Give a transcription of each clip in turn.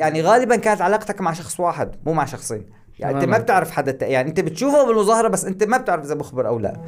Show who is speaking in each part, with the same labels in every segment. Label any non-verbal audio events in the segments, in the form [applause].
Speaker 1: يعني غالبا كانت علاقتك مع شخص واحد مو مع شخصين. يعني انت ما بتعرف حدا الت- يعني انت بتشوفه بالمظاهرة بس انت ما بتعرف إذا بخبر أو لا.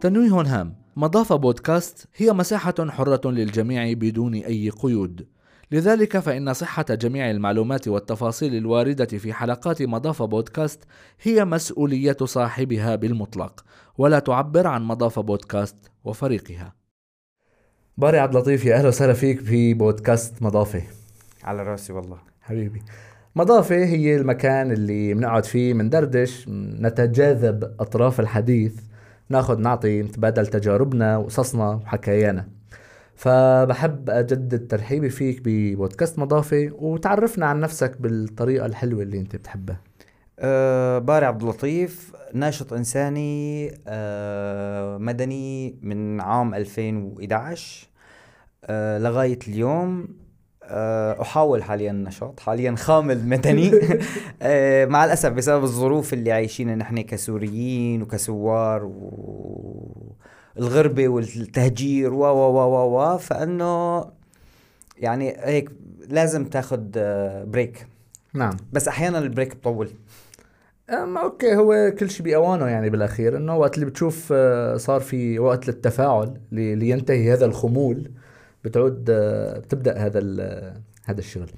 Speaker 2: تنويه هام. مضاف بودكاست هي مساحة حرة للجميع بدون أي قيود. لذلك فإن صحة جميع المعلومات والتفاصيل الواردة في حلقات مضاف بودكاست هي مسؤولية صاحبها بالمطلق ولا تعبر عن مضاف بودكاست وفريقها. باري عبد اللطيف يا أهلا وسهلا فيك في بودكاست مضافة.
Speaker 1: على رأسي والله.
Speaker 2: حبيبي. مضافة هي المكان اللي بنقعد فيه مندردش نتجاذب أطراف الحديث ناخذ نعطي نتبادل تجاربنا وقصصنا وحكايانا. فبحب أجدد ترحيبي فيك ببودكاست مضافة وتعرفنا عن نفسك بالطريقة الحلوة اللي أنت بتحبها.
Speaker 1: أه باري عبد اللطيف ناشط إنساني أه مدني من عام 2011 أه لغاية اليوم أه أحاول حاليا النشاط حاليا خامل مدني. [laughs] أه مع الأسف بسبب الظروف اللي عايشينها نحن كسوريين وكسوار والغربه والتهجير و و و و و فأنه يعني هيك لازم تاخذ آه، break
Speaker 2: نعم.
Speaker 1: بس أحيانا ال break بطول.
Speaker 2: أم أوكي هو كل شيء بأوانه يعني بالأخير. إنه وقت اللي بتشوف آه، صار في وقت للتفاعل لي- لينتهي هذا الخمول بتعود آه، بتبدأ هذا هذا الشغل.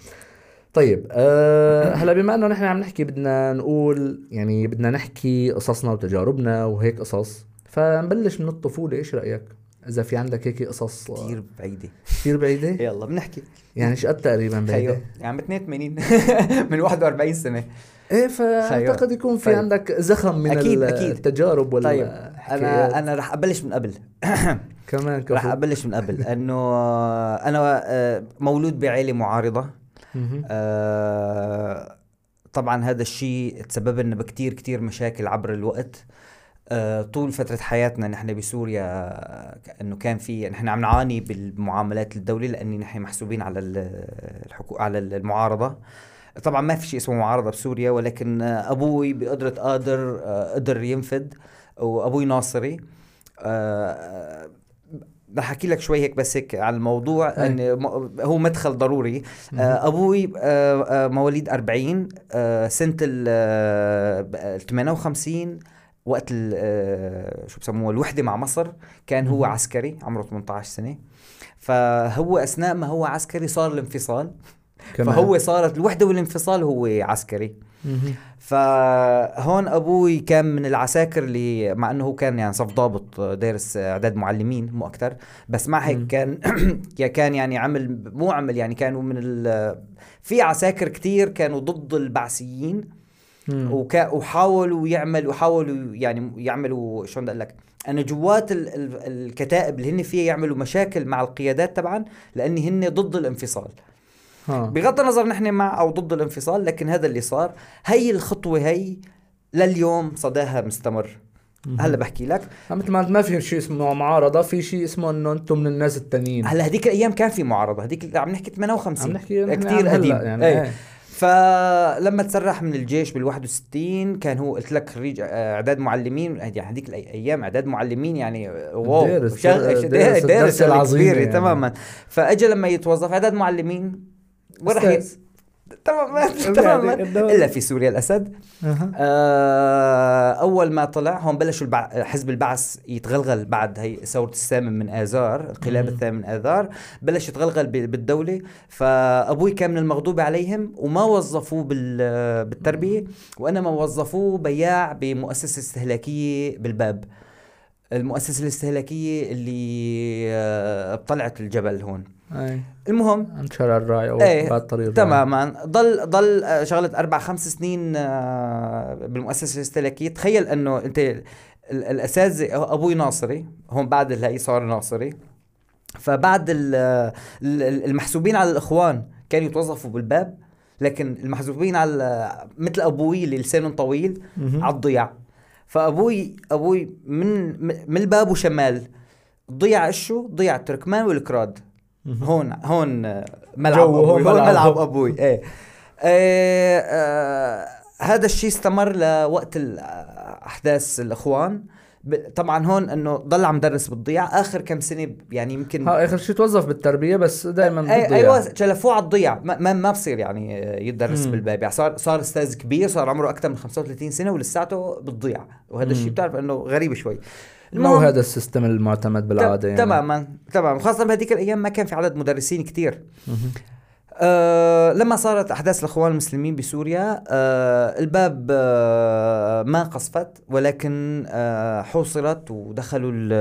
Speaker 2: طيب أه [coughs] هلأ بما إنه نحن عم نحكي بدنا نقول يعني بدنا نحكي قصصنا وتجاربنا وهيك قصص فنبلش من الطفولة إيش رأيك؟ إذا في عندك هيك قصص؟ آه،
Speaker 1: كثير بعيدة.
Speaker 2: كثير بعيدة؟ [laughs]
Speaker 1: يلا بنحكي.
Speaker 2: يعني إيش قد تقريبا
Speaker 1: خيو
Speaker 2: بعيده
Speaker 1: يعني 82 [laughs] من 41 سنة.
Speaker 2: إيه فأعتقد يكون في
Speaker 1: طيب.
Speaker 2: عندك زخم من
Speaker 1: أكيد- أكيد.
Speaker 2: التجارب وال
Speaker 1: طيب. أنا أنا رح أبلش من قبل. [clears throat]
Speaker 2: كمان
Speaker 1: رح
Speaker 2: كفو.
Speaker 1: أبلش من قبل. [laughs] إنه أنا آه، مولود بعائله
Speaker 2: معارضة.
Speaker 1: آه، طبعا هذا الشيء تسبب لنا بكتير كتير مشاكل عبر الوقت. آه، طول فترة حياتنا نحن بسوريا آه، إنه كان في نحن عم نعاني بالمعاملات الدولة لأني نحن محسوبين على ال- الحقوق على المعارضة طبعا ما في شيء اسمه معارضة بسوريا ولكن آه، أبوي بقدرة قادر آه، قدر ينفذ وأبوي ناصري آه، رح أحكي لك شوي هيك بس هيك على الموضوع. ان هو مدخل ضروري. آه، أبوي آه، آه، مواليد 40 آه، سنة آه، ال 58 وقت ال آه، شو بسموه الوحدة مع مصر كان هو. عسكري عمره 18 سنة فهو أثناء ما هو عسكري صار الانفصال
Speaker 2: كمان.
Speaker 1: فهو صارت الوحدة والانفصال هو عسكري. فهون أبوي كان من العساكر اللي مع إنه هو كان يعني صف ضابط دارس أعداد معلمين مو أكثر بس مع. هيك كان [clears throat] يا كان يعني عمل مو عمل يعني كانوا من ال في عساكر كتير كانوا ضد البعثيين. وكا وحاولوا يعملوا حاولوا يعني يعملوا شلون بدي أقول لك أنا جوات ال ال الكتائب اللي هن فيها يعملوا مشاكل مع القيادات طبعا لأن هن ضد الانفصال.
Speaker 2: ها.
Speaker 1: بغض النظر نحن مع أو ضد الانفصال لكن هذا اللي صار. هي الخطوة هي لليوم صداها مستمر. هلا بحكي لك.
Speaker 2: مثل ما ما في شيء اسمه معارضة في شيء اسمه إنه أنتم من الناس التانيين.
Speaker 1: هلا هذيك الأيام كان في معارضة هذيك عم نحكي 58
Speaker 2: عم نحكي نحن
Speaker 1: كثير قديم.
Speaker 2: يعني
Speaker 1: يعني
Speaker 2: إيه.
Speaker 1: فلما تسرح من الجيش بال 61 كان هو قلت لك خريج آه، اعداد معلمين يعني هذيك الأيام اعداد معلمين يعني واو
Speaker 2: دارس- دارس-
Speaker 1: دارس
Speaker 2: العظيم يعني.
Speaker 1: تماما فاجى لما يتوظف اعداد معلمين
Speaker 2: أستاذ.
Speaker 1: تماما
Speaker 2: يعني
Speaker 1: تماما. إلا في سوريا
Speaker 2: الأسد.
Speaker 1: آه، أول ما طلع هون بلشوا البع... حزب البعث يتغلغل بعد هي ثورة الثامن من آذار انقلاب. الثامن من آذار. بلش يتغلغل ب... بالدولة. فأبوي كان من المغضوب عليهم وما وظفوه بال... بالتربية. وإنما وظفوه بياع بمؤسسة استهلاكية بالباب. المؤسسة الاستهلاكية اللي آه، بطلعت الجبل هون.
Speaker 2: إيه
Speaker 1: المهم
Speaker 2: عند شارع الراعي
Speaker 1: أو
Speaker 2: بعد طريق الراعي.
Speaker 1: تماما. ضل ضل آه، شغلة أربع خمس سنين آه، بالمؤسسة الاستهلاكية. تخيل إنه أنت ال- الاساتذه أبوي ناصري هون بعد الهي صار ناصري. فبعد ال- ال- المحسوبين على الإخوان كانوا يتوظفوا بالباب لكن المحسوبين على مثل أبوي اللي لسانه طويل. على الضياع. فأبوي أبوي من من الباب وشمال ضيع إشو؟ ضيع التركمان والكراد. هون هون ملعب
Speaker 2: جو، هون
Speaker 1: أبوي هون
Speaker 2: ملعب.
Speaker 1: ملعب أبوي. إيه, إيه آه هذا الشيء استمر لوقت ال- أحداث الإخوان. طبعا هون إنه ضل عم درس بالضيعه آخر كم سنة يعني يمكن
Speaker 2: ها آخر شيء توظف بالتربية بس دائما
Speaker 1: أي أيوه شلفوه على الضيعه ما, ما, بصير يعني يدرس
Speaker 2: مم.
Speaker 1: بالباب يعني صار صار أستاذ كبير صار عمره أكثر من 35 سنة ولساته بالضيعه وهذا الشيء. بتعرف إنه غريب شوي.
Speaker 2: ما هو هذا السيستم المعتمد بالعادة يعني
Speaker 1: تماما تماما خاصة بهذيك الأيام ما كان في عدد مدرسين
Speaker 2: مهم.
Speaker 1: أه لما صارت أحداث الأخوان المسلمين بسوريا أه الباب أه ما قصفت ولكن أه حوصرت ودخلوا ال-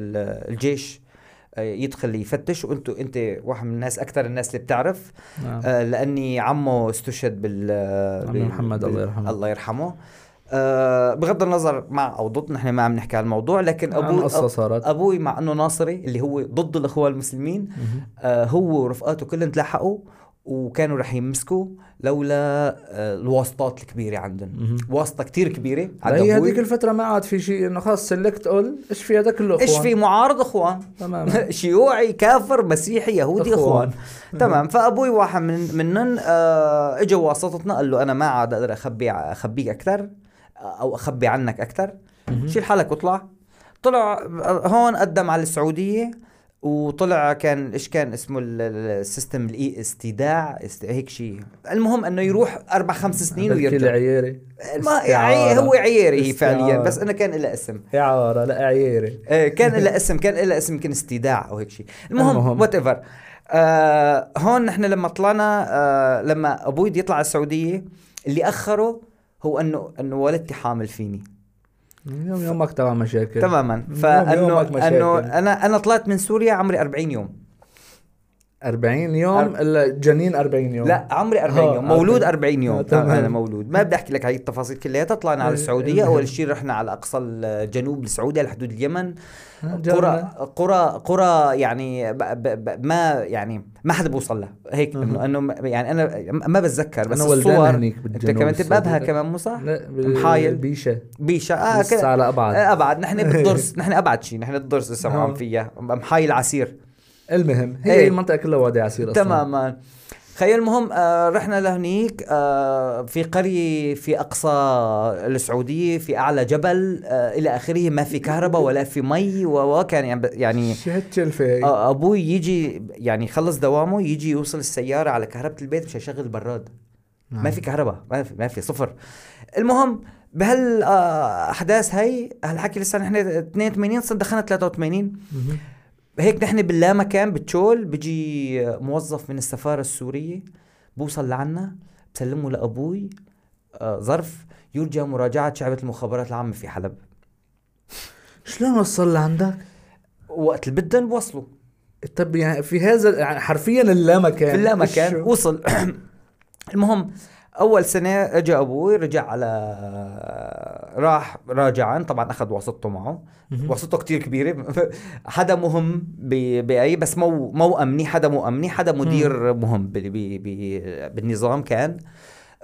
Speaker 1: ال- الجيش آه، يدخل يفتش وانتو أنت واحد من الناس أكثر الناس اللي بتعرف
Speaker 2: نعم.
Speaker 1: آه لأني عمه استشهد بال
Speaker 2: عمي محمد
Speaker 1: بال-
Speaker 2: الله يرحمه.
Speaker 1: الله يرحمه آه بغض النظر مع أو ضد نحن ما عم نحكي عن الموضوع لكن
Speaker 2: أبوي صارت.
Speaker 1: أبوي مع إنه ناصري اللي هو ضد الأخوان المسلمين. آه هو ورفقاته كلهم تلاحقوا وكانوا رح يمسكوا لولا آه الواسطات الكبيرة عندهم. واسطة كتير
Speaker 2: كبيرة
Speaker 1: على
Speaker 2: هذيك الفترة ما عاد في شيء إنه خلص سلكت اول إيش في هذا كله
Speaker 1: إيش
Speaker 2: اخوان
Speaker 1: في معارض أخوان؟
Speaker 2: تماما [laughs]
Speaker 1: شيوعي كافر مسيحي يهودي. أخوان. تمام. فأبوي واحد من منن آه اجى واسطتنا قال له أنا ما عاد أقدر اخبي أخبيك أكثر. أو أخبي عنك
Speaker 2: أكثر.
Speaker 1: شيل حالك واطلع. طلع هون قدم على السعودية وطلع كان إيش كان اسمه ال- ال- ال system الاي استيداع است... هيك شيء المهم إنه يروح أربع خمس سنين ويرجع.
Speaker 2: العييري
Speaker 1: ما عي...
Speaker 2: استعارة.
Speaker 1: هو عييري هي فعليا. بس انه كان لها اسم.
Speaker 2: إعارة لا عييري. [laughs]
Speaker 1: إيه كان لها اسم كان لها اسم يمكن استيداع أو هيك شيء المهم. whatever آه هون نحن لما طلعنا آه لما أبوي بده يطلع على السعودية اللي أخره هو انه أنه والدتي حامل فيني.
Speaker 2: يوم يومك تبع مشاكل.
Speaker 1: تماما. فانه. أنه أنا أنا طلعت من سوريا عمري 40 يوم.
Speaker 2: 40 يوم إلا جنين 40 يوم
Speaker 1: لا عمري 40
Speaker 2: آه،
Speaker 1: يوم مولود
Speaker 2: أوكي.
Speaker 1: 40 يوم
Speaker 2: آه، تمام.
Speaker 1: أنا مولود ما بدي أحكي لك هاي التفاصيل كلياتها طلعنا على
Speaker 2: إيه،
Speaker 1: السعودية
Speaker 2: المهم.
Speaker 1: أول شيء رحنا على أقصى الجنوب السعودي على حدود اليمن
Speaker 2: ها،
Speaker 1: قرى. قرى قرى يعني ب ب ب ما يعني ما حدا بوصل لها هيك. انه إنه يعني أنا ما بتذكر بس
Speaker 2: ولدان
Speaker 1: الصور
Speaker 2: هنيك أنت
Speaker 1: كمان تبابها. كمان
Speaker 2: لا بال-
Speaker 1: محايل.
Speaker 2: بيشة
Speaker 1: بيشا
Speaker 2: آه
Speaker 1: كده
Speaker 2: على أبعد
Speaker 1: آه، أبعد نحن بالدرس [laughs] نحن أبعد شيء نحن الدرس لسه
Speaker 2: آه.
Speaker 1: فيها محايل عسير
Speaker 2: المهم هي
Speaker 1: إيه.
Speaker 2: المنطقة كلها وادي عسير أصلا.
Speaker 1: تماما. خيال المهم آه رحنا لهنيك آه في قرية في أقصى السعودية في أعلى جبل آه إلى آخره. ما في كهرباء ولا في مي وكان يعني- يعني
Speaker 2: هي.
Speaker 1: آه، أبوي يجي يعني يخلص دوامه يجي يوصل السيارة على كهرباء البيت مش هيشغل البراد.
Speaker 2: نعم.
Speaker 1: ما في كهرباء ما في ما في صفر. المهم بهالاحداث هي هالحكي لسه نحن 82 صرنا دخلنا 83
Speaker 2: مهم.
Speaker 1: هيك نحن باللامكان بتشول بيجي موظف من السفارة السورية بوصل لعنا بسلمه لأبوي آه، ظرف يرجى مراجعة شعبة المخابرات العامة في حلب
Speaker 2: شلون وصل لعندك؟
Speaker 1: وقت اللي بدهم بوصلوا
Speaker 2: طب يعني في هذا يعني حرفيا اللامكان
Speaker 1: في اللامكان [laughs]
Speaker 2: شو؟
Speaker 1: وصل [clears throat] المهم أول سنة اجى أبوي رجع على راح راجعا طبعا أخذ واسطته معه. واسطته كتير كبيرة. [laughs] حدا مهم بأي بس مو مو أمني حدا مو أمني حدا مدير مهم. بالنظام كان.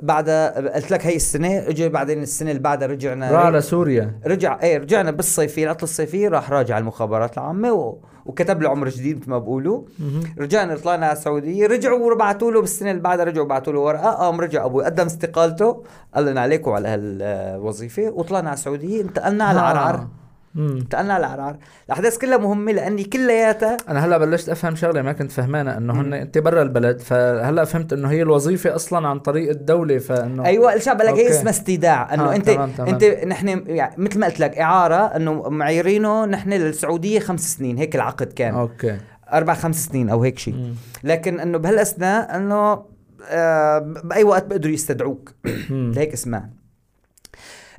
Speaker 1: بعدها قلت لك هي السنة اجى بعدين السنة اللي بعدها رجعنا
Speaker 2: راح على سوريا
Speaker 1: رجع إيه رجعنا بالصيفيه العطله الصيفيه راح راجع المخابرات العامة و... وكتب له عمر جديد مثل ما بقولوا. رجعنا طلعنا على السعودية رجعوا وبعثوا له بالسنة اللي بعدها رجعوا بعثوا له ورقة قام رجع أبوي قدم استقالته قال لنا عليكم على هالوظيفة وطلعنا على السعودية انتقلنا على
Speaker 2: آه.
Speaker 1: عرعر. انتقلنا على عرعر الأحداث كلها مهمة لأني كلياتها
Speaker 2: أنا هلأ بلشت أفهم شغلة ما كنت فهمانة إنه هن انت برا البلد فهلأ فهمت إنه هي الوظيفة أصلا عن طريق الدولة فإنه
Speaker 1: أيوه الشعب لك هي. اسمها استيداع إنه
Speaker 2: آه،
Speaker 1: انت
Speaker 2: تمام، تمام.
Speaker 1: أنت نحن يعني مثل ما قلت لك إعارة إنه معيرينه نحن للسعودية خمس سنين هيك العقد كان
Speaker 2: أوكي
Speaker 1: أربع خمس سنين أو هيك شيء. لكن إنه بهالأثناء إنه آه بأي وقت بيقدروا يستدعوك. هيك اسمها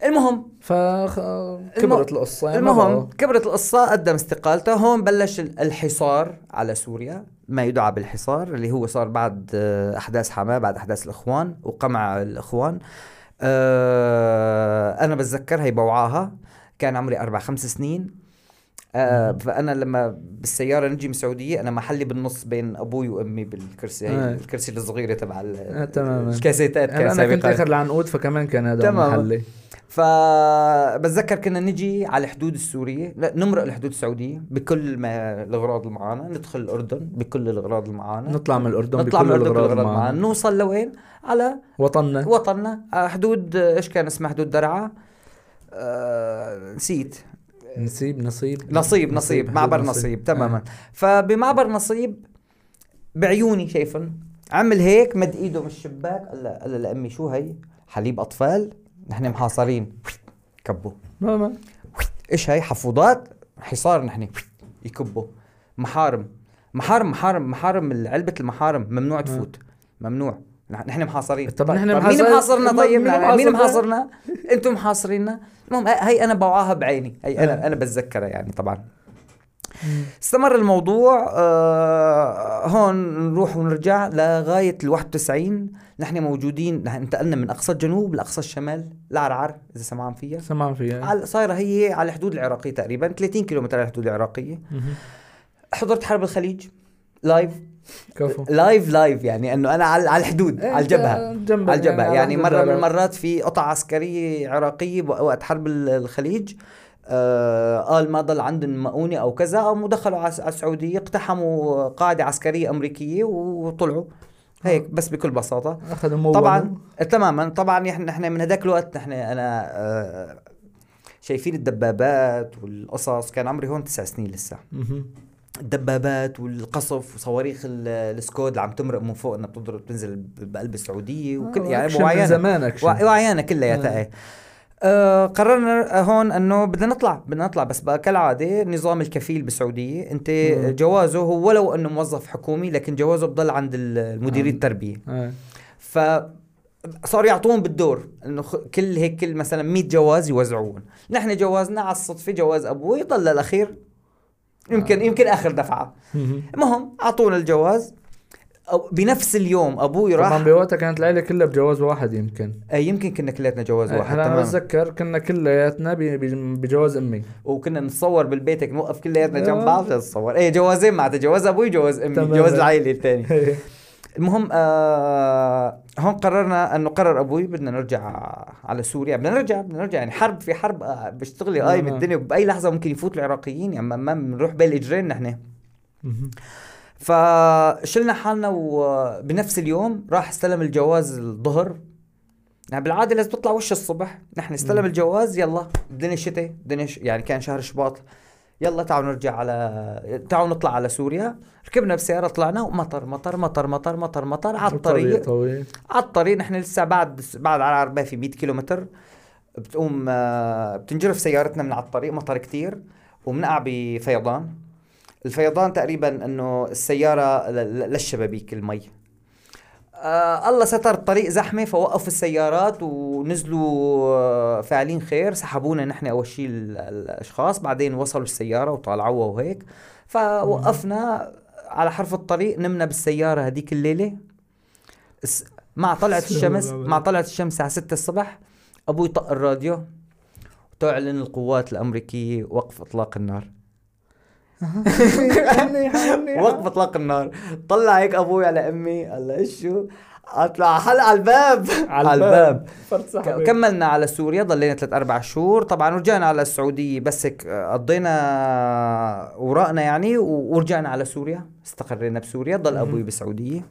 Speaker 1: المهم
Speaker 2: فكبرت القصة يعني
Speaker 1: المهم. كبرت القصة قدم استقالته هون بلش ال- الحصار على سوريا ما يدعى بالحصار اللي هو صار بعد آه، أحداث حماة بعد أحداث الإخوان وقمع الإخوان آه أنا بتذكر هي بوعاها كان عمري أربع خمس سنين آه فأنا لما بالسيارة نجي من السعودية أنا محلي بالنص بين أبوي وأمي بالكرسي هي
Speaker 2: آه.
Speaker 1: الكرسي الصغيرة تبع
Speaker 2: آه،.
Speaker 1: الكاسيتات كان
Speaker 2: أنا كنت. آخر العنقود فكمان كان هذا. محلي
Speaker 1: فبتذكر كنا نجي على الحدود السورية. لا نمرق الحدود السعودية بكل ما الأغراض اللي معانا ندخل الأردن بكل الأغراض اللي معانا
Speaker 2: نطلع من الأردن
Speaker 1: نطلع من
Speaker 2: بكل
Speaker 1: الأردن
Speaker 2: الأغراض
Speaker 1: بالأغراض معانا
Speaker 2: معنا
Speaker 1: نوصل لوين؟ على
Speaker 2: وطننا.
Speaker 1: وطننا. على حدود إيش كان اسمها حدود درعا. آه نسيت.
Speaker 2: نسيب نصيب.
Speaker 1: نصيب نصيب. معبر نصيب. تماما. فبمعبر نصيب بعيوني شايفن عمل هيك مد إيده من الشباك. قال لأمي شو هي؟ حليب أطفال. نحن محاصرين. كبوا.
Speaker 2: ما ما.
Speaker 1: إيش هي حفوضات؟ حصار نحن. يكبوا. محارم. محارم محارم محارم علبة المحارم. ممنوع تفوت. ممنوع. نح- نحن محاصرين.
Speaker 2: طب نحن محاصر-
Speaker 1: مين محاصرنا؟
Speaker 2: مين
Speaker 1: طيب نحن- مين
Speaker 2: محاصرنا؟
Speaker 1: أنتم محاصريننا. المهم هي- هي أنا بوعاها بعيني. هي أنا أنا بتذكرها يعني طبعا. استمر الموضوع آه هون نروح ونرجع لغاية ال 91 نحن موجودين نحن انتقلنا من أقصى الجنوب لأقصى الشمال لعرعر إذا سمعان فيها.
Speaker 2: سمعان فيها.
Speaker 1: على- صايرة هي على الحدود العراقية تقريبا 30 كيلومتر على الحدود العراقية.
Speaker 2: مهم.
Speaker 1: حضرت حرب الخليج live
Speaker 2: كفو.
Speaker 1: live live يعني إنه أنا على الحدود
Speaker 2: إيه،
Speaker 1: على الجبهة.
Speaker 2: جنبك
Speaker 1: على الجبهة. يعني
Speaker 2: على
Speaker 1: مرة من. المرات في قطع عسكرية عراقية وقت حرب ال- الخليج. قال ما ضل عندهم مؤونة أو كذا قاموا دخلوا على السعودية اقتحموا قاعدة عسكريه أمريكية وطلعوا. هيك بس بكل بساطة.
Speaker 2: أخذوا موه
Speaker 1: طبعا تماما. طبعا نحن نحن من هذاك الوقت نحن أنا آه شايفين الدبابات والقصص. كان عمري هون تسع سنين لسه. الدبابات والقصف وصواريخ ال- السكود اللي عم تمرق من فوق إنها بتضرب بتنزل بقلب السعودية. وكل
Speaker 2: آه،
Speaker 1: يعني وعيانا
Speaker 2: زمان أكشن.
Speaker 1: وع- وعيانا كلياتها
Speaker 2: آه.
Speaker 1: آه قررنا هون انه بدنا نطلع بدنا نطلع بس بقى كالعادة نظام الكفيل بالسعودية انت
Speaker 2: مم.
Speaker 1: جوازه هو ولو انه موظف حكومي لكن جوازه بضل عند
Speaker 2: آه.
Speaker 1: التربية
Speaker 2: آه.
Speaker 1: ف صاروا يعطوهم بالدور انه كل هيك كل مثلا 100 جواز يوزعون نحن جوازنا على الصدفة جواز أبوي ضل للاخير يمكن
Speaker 2: آه.
Speaker 1: يمكن آخر دفعة
Speaker 2: مهم.
Speaker 1: المهم أعطونا الجواز أو بنفس اليوم أبوي
Speaker 2: طبعا
Speaker 1: راح
Speaker 2: بوقتها كانت العيلة كلها بجواز واحد يمكن.
Speaker 1: آه، يمكن كنا كلياتنا جواز واحد أنا
Speaker 2: بتذكر كنا كلياتنا بجواز أمي.
Speaker 1: وكنا نتصور بالبيت هيك نوقف كلياتنا جنب
Speaker 2: آه.
Speaker 1: بعض نتصور. إيه جوازين معناتها جواز أبوي جواز أمي
Speaker 2: تمام.
Speaker 1: جواز العائلة الثاني [laughs] المهم آه هون قررنا إنه قرر أبوي بدنا نرجع على سوريا. بدنا نرجع بدنا نرجع يعني حرب في حرب آه بيشتغلي قايم
Speaker 2: نعم.
Speaker 1: الدنيا باي لحظة ممكن يفوت العراقيين يعني ما- بنروح بين الإجرين نحن. فشلنا حالنا وبنفس اليوم راح استلم الجواز الظهر. يعني بالعادة لازم تطلع وش الصبح. نحن استلم. الجواز يلا الدنيا شتاء الدنيا ش... يعني كان شهر شباط. يلا تعالوا نرجع على تعالوا نطلع على سوريا. ركبنا بسيارة طلعنا ومطر مطر مطر مطر مطر مطر على الطريق.
Speaker 2: طويل.
Speaker 1: على الطريق نحن لسه بعد بعد على العربية في 100 كيلومتر. بتقوم آه، بتنجرف سيارتنا من على الطريق مطر كتير وبنقع بفيضان. الفيضان تقريبا إنه ل- للشبابيك المي. آه الله ستر الطريق زحمة فوقفوا السيارات ونزلوا آه، فاعلين خير. سحبونا نحن أول شيء ال- الأشخاص بعدين وصلوا السيارة وطالعوها وهيك. فوقفنا على حرف الطريق نمنا بالسيارة هذيك الليلة. الس- مع طلعت الشمس مع طلعت الشمس على 6 الصبح أبوي طق الراديو تعلن القوات الأمريكية وقف إطلاق النار. وقف إطلاق النار. طلع هيك أبوي على أمي قال لها إيش شو؟ اطلع حل على الباب. على الباب. كملنا على سوريا ضلينا ثلاث أربع شهور. طبعا رجعنا على السعودية بس هيك آه، قضينا وراءنا يعني ورجعنا على سوريا. استقرينا بسوريا ضل. أبوي بالسعوديه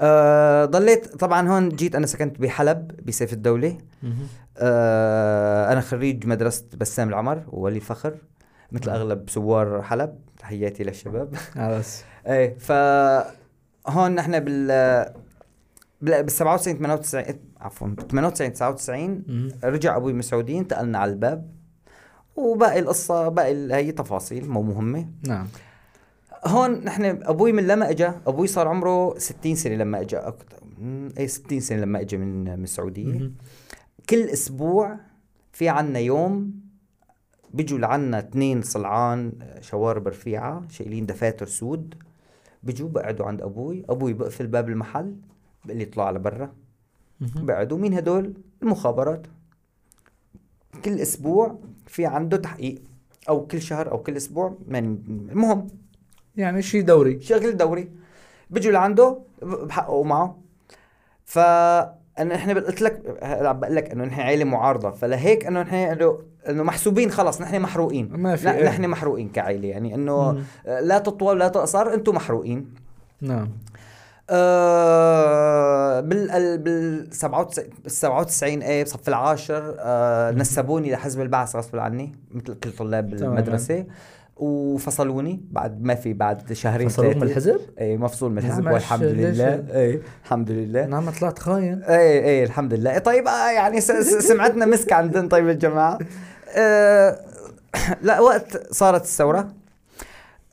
Speaker 1: أه ضليت طبعا هون جيت أنا سكنت بحلب بسيف الدولة. أه أنا خريج مدرسة بسام العمر وولي فخر مثل أغلب سوار حلب. تحياتي للشباب. [laughs]
Speaker 2: بس [laughs]
Speaker 1: إيه ف هون نحن بال بال 97 98 عفوا 98 99 رجع أبوي من السعودية انتقلنا على الباب. وباقي القصة باقي هي تفاصيل مو مهمة.
Speaker 2: نعم.
Speaker 1: هون نحن أبوي من لما اجى أبوي صار عمره 60 سنة لما اجى اي 60 سنة لما اجى من من
Speaker 2: السعودية.
Speaker 1: كل أسبوع في عنا يوم بيجوا لعنا اثنين صلعان شوارب رفيعة شايلين دفاتر سود. بيجوا بقعدوا عند أبوي أبوي بقفل باب المحل بقول لي اطلع لبرا.
Speaker 2: مهم.
Speaker 1: بقعدوا مين هدول؟ المخابرات. كل أسبوع في عنده تحقيق أو كل شهر أو كل أسبوع من المهم.
Speaker 2: يعني شيء دوري.
Speaker 1: شغل دوري. بيجوا لعنده بحققوا معه. ف انا إحنا قلت لك بقول لك إنه نحن عائله معارضة. فلهيك إنه نحن إنه محسوبين خلص نحن محروقين
Speaker 2: ما في
Speaker 1: لا
Speaker 2: إيه.
Speaker 1: نحن محروقين كعائلة يعني إنه
Speaker 2: مم.
Speaker 1: لا تطول لا تقصر أنتم محروقين
Speaker 2: نعم
Speaker 1: آه بال ال- بال 97 بال 97 إيه بصف العاشر آه نسبوني لحزب البعث غصب عني مثل كل طلاب. المدرسة وفصلوني بعد ما في بعد شهرين
Speaker 2: فصلوك من. الحزب؟
Speaker 1: إيه مفصول من الحزب
Speaker 2: عم
Speaker 1: والحمد لله؟ إيه الحمد لله
Speaker 2: نعم طلعت خاين
Speaker 1: إيه إيه الحمد لله طيب آه يعني سمعتنا مسك عندنا طيب الجماعه آه [coughs] لا وقت صارت الثورة.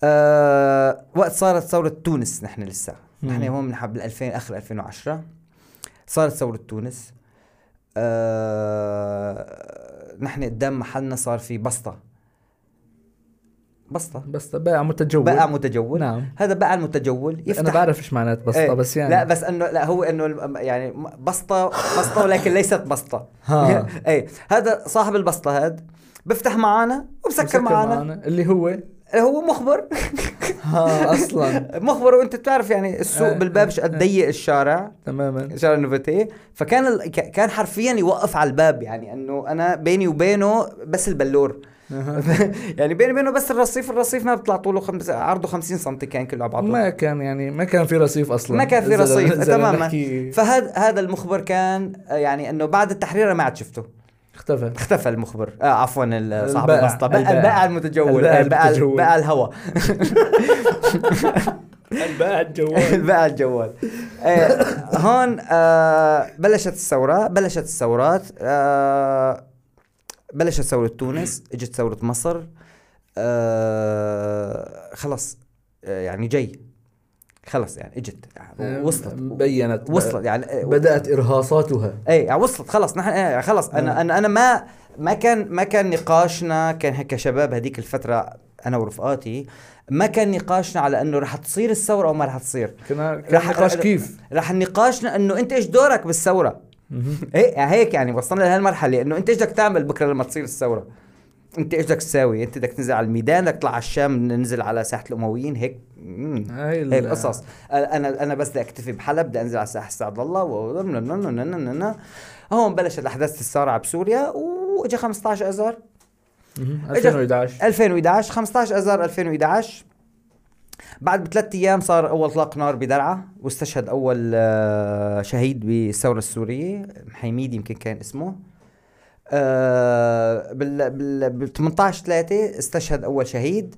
Speaker 1: آه وقت صارت ثورة تونس نحن لسه. نحن. هون من بال 2000 آخر 2010 صارت ثورة تونس. آه نحن قدام محلنا صار في بسطة. بسطة.
Speaker 2: بس بائع متجول.
Speaker 1: بقى متجول.
Speaker 2: نعم.
Speaker 1: هذا بقى المتجول. يفتح.
Speaker 2: أنا بعرف إيش معنات بسطة
Speaker 1: إيه.
Speaker 2: بس يعني
Speaker 1: لا بس إنه لا هو إنه يعني بسطة بسطة ولكن ليست بسطة.
Speaker 2: ها. [laughs]
Speaker 1: اي هذا صاحب البسطة هذا بفتح معنا وبسكر
Speaker 2: مسكر
Speaker 1: معنا
Speaker 2: اللي هو؟
Speaker 1: هو مخبر. [laughs]
Speaker 2: ها أصلا. [laughs]
Speaker 1: مخبر وأنت بتعرف يعني السوق
Speaker 2: آه،
Speaker 1: بالباب ش- قد ضيق الشارع.
Speaker 2: تماما.
Speaker 1: شارع نوفيتي فكان ال... كان حرفيا يوقف على الباب يعني إنه أنا بيني وبينه بس البلور. [laughs] يعني بيني وبينه بس الرصيف الرصيف ما بيطلع طوله خمس عرضه 50 سم كان كله على بعضه.
Speaker 2: ما كان يعني ما كان في رصيف أصلا.
Speaker 1: ما كان في رصيف تماما. فهذا هذا المخبر كان يعني إنه بعد التحرير ما عاد شفته.
Speaker 2: اختفى.
Speaker 1: اختفى المخبر. آه عفوا صاحب
Speaker 2: البائع.
Speaker 1: البسطة. بقى
Speaker 2: البائع.
Speaker 1: البائع المتجول.
Speaker 2: البائع.
Speaker 1: بقى الهوا [laughs]
Speaker 2: البائع الجوال. [laughs]
Speaker 1: البائع الجوال. آه، هون آه بلشت الثورة بلشت الثورات. آه بلشت ثوره تونس [clears throat] إجت ثوره مصر آه خلص آه يعني جاي. خلص يعني إجت وصلت.
Speaker 2: بينت
Speaker 1: وصلت يعني آه،
Speaker 2: بدأت إرهاصاتها.
Speaker 1: إيه يعني وصلت خلص نحن إيه خلص أنا
Speaker 2: آه.
Speaker 1: أنا أنا ما ما كان ما كان نقاشنا كان هيك شباب هذيك الفترة أنا ورفقاتي ما كان نقاشنا على إنه رح تصير الثورة أو ما رح تصير.
Speaker 2: كنا كان
Speaker 1: رح-
Speaker 2: نقاش كيف؟
Speaker 1: رح نقاشنا إنه أنت إيش دورك بالثورة؟ هيك [laughs] هيك يعني وصلنا لهالمرحلة إنه أنت إيش بدك تعمل بكرة لما تصير الثورة؟ أنت إيش بدك تساوي؟ أنت بدك تنزل على الميدان بدك تطلع على الشام ننزل على ساحة الأمويين هيك. مم.
Speaker 2: هاي ال-
Speaker 1: هيك قصص أنا أنا بس بدي أكتفي بحلب بدي أنزل على ساحة سعد الله و... هون بلشت الأحداث تتسارع بسوريا واجى 15 اذار
Speaker 2: مهم.
Speaker 1: إجا-
Speaker 2: 2011
Speaker 1: 2011 15 اذار 2011 بعد بثلاث أيام صار أول اطلاق نار بدرعا واستشهد أول آه، شهيد بالثورة السورية حميد يمكن كان اسمه. آه، بال بال بال 18 3 استشهد أول شهيد.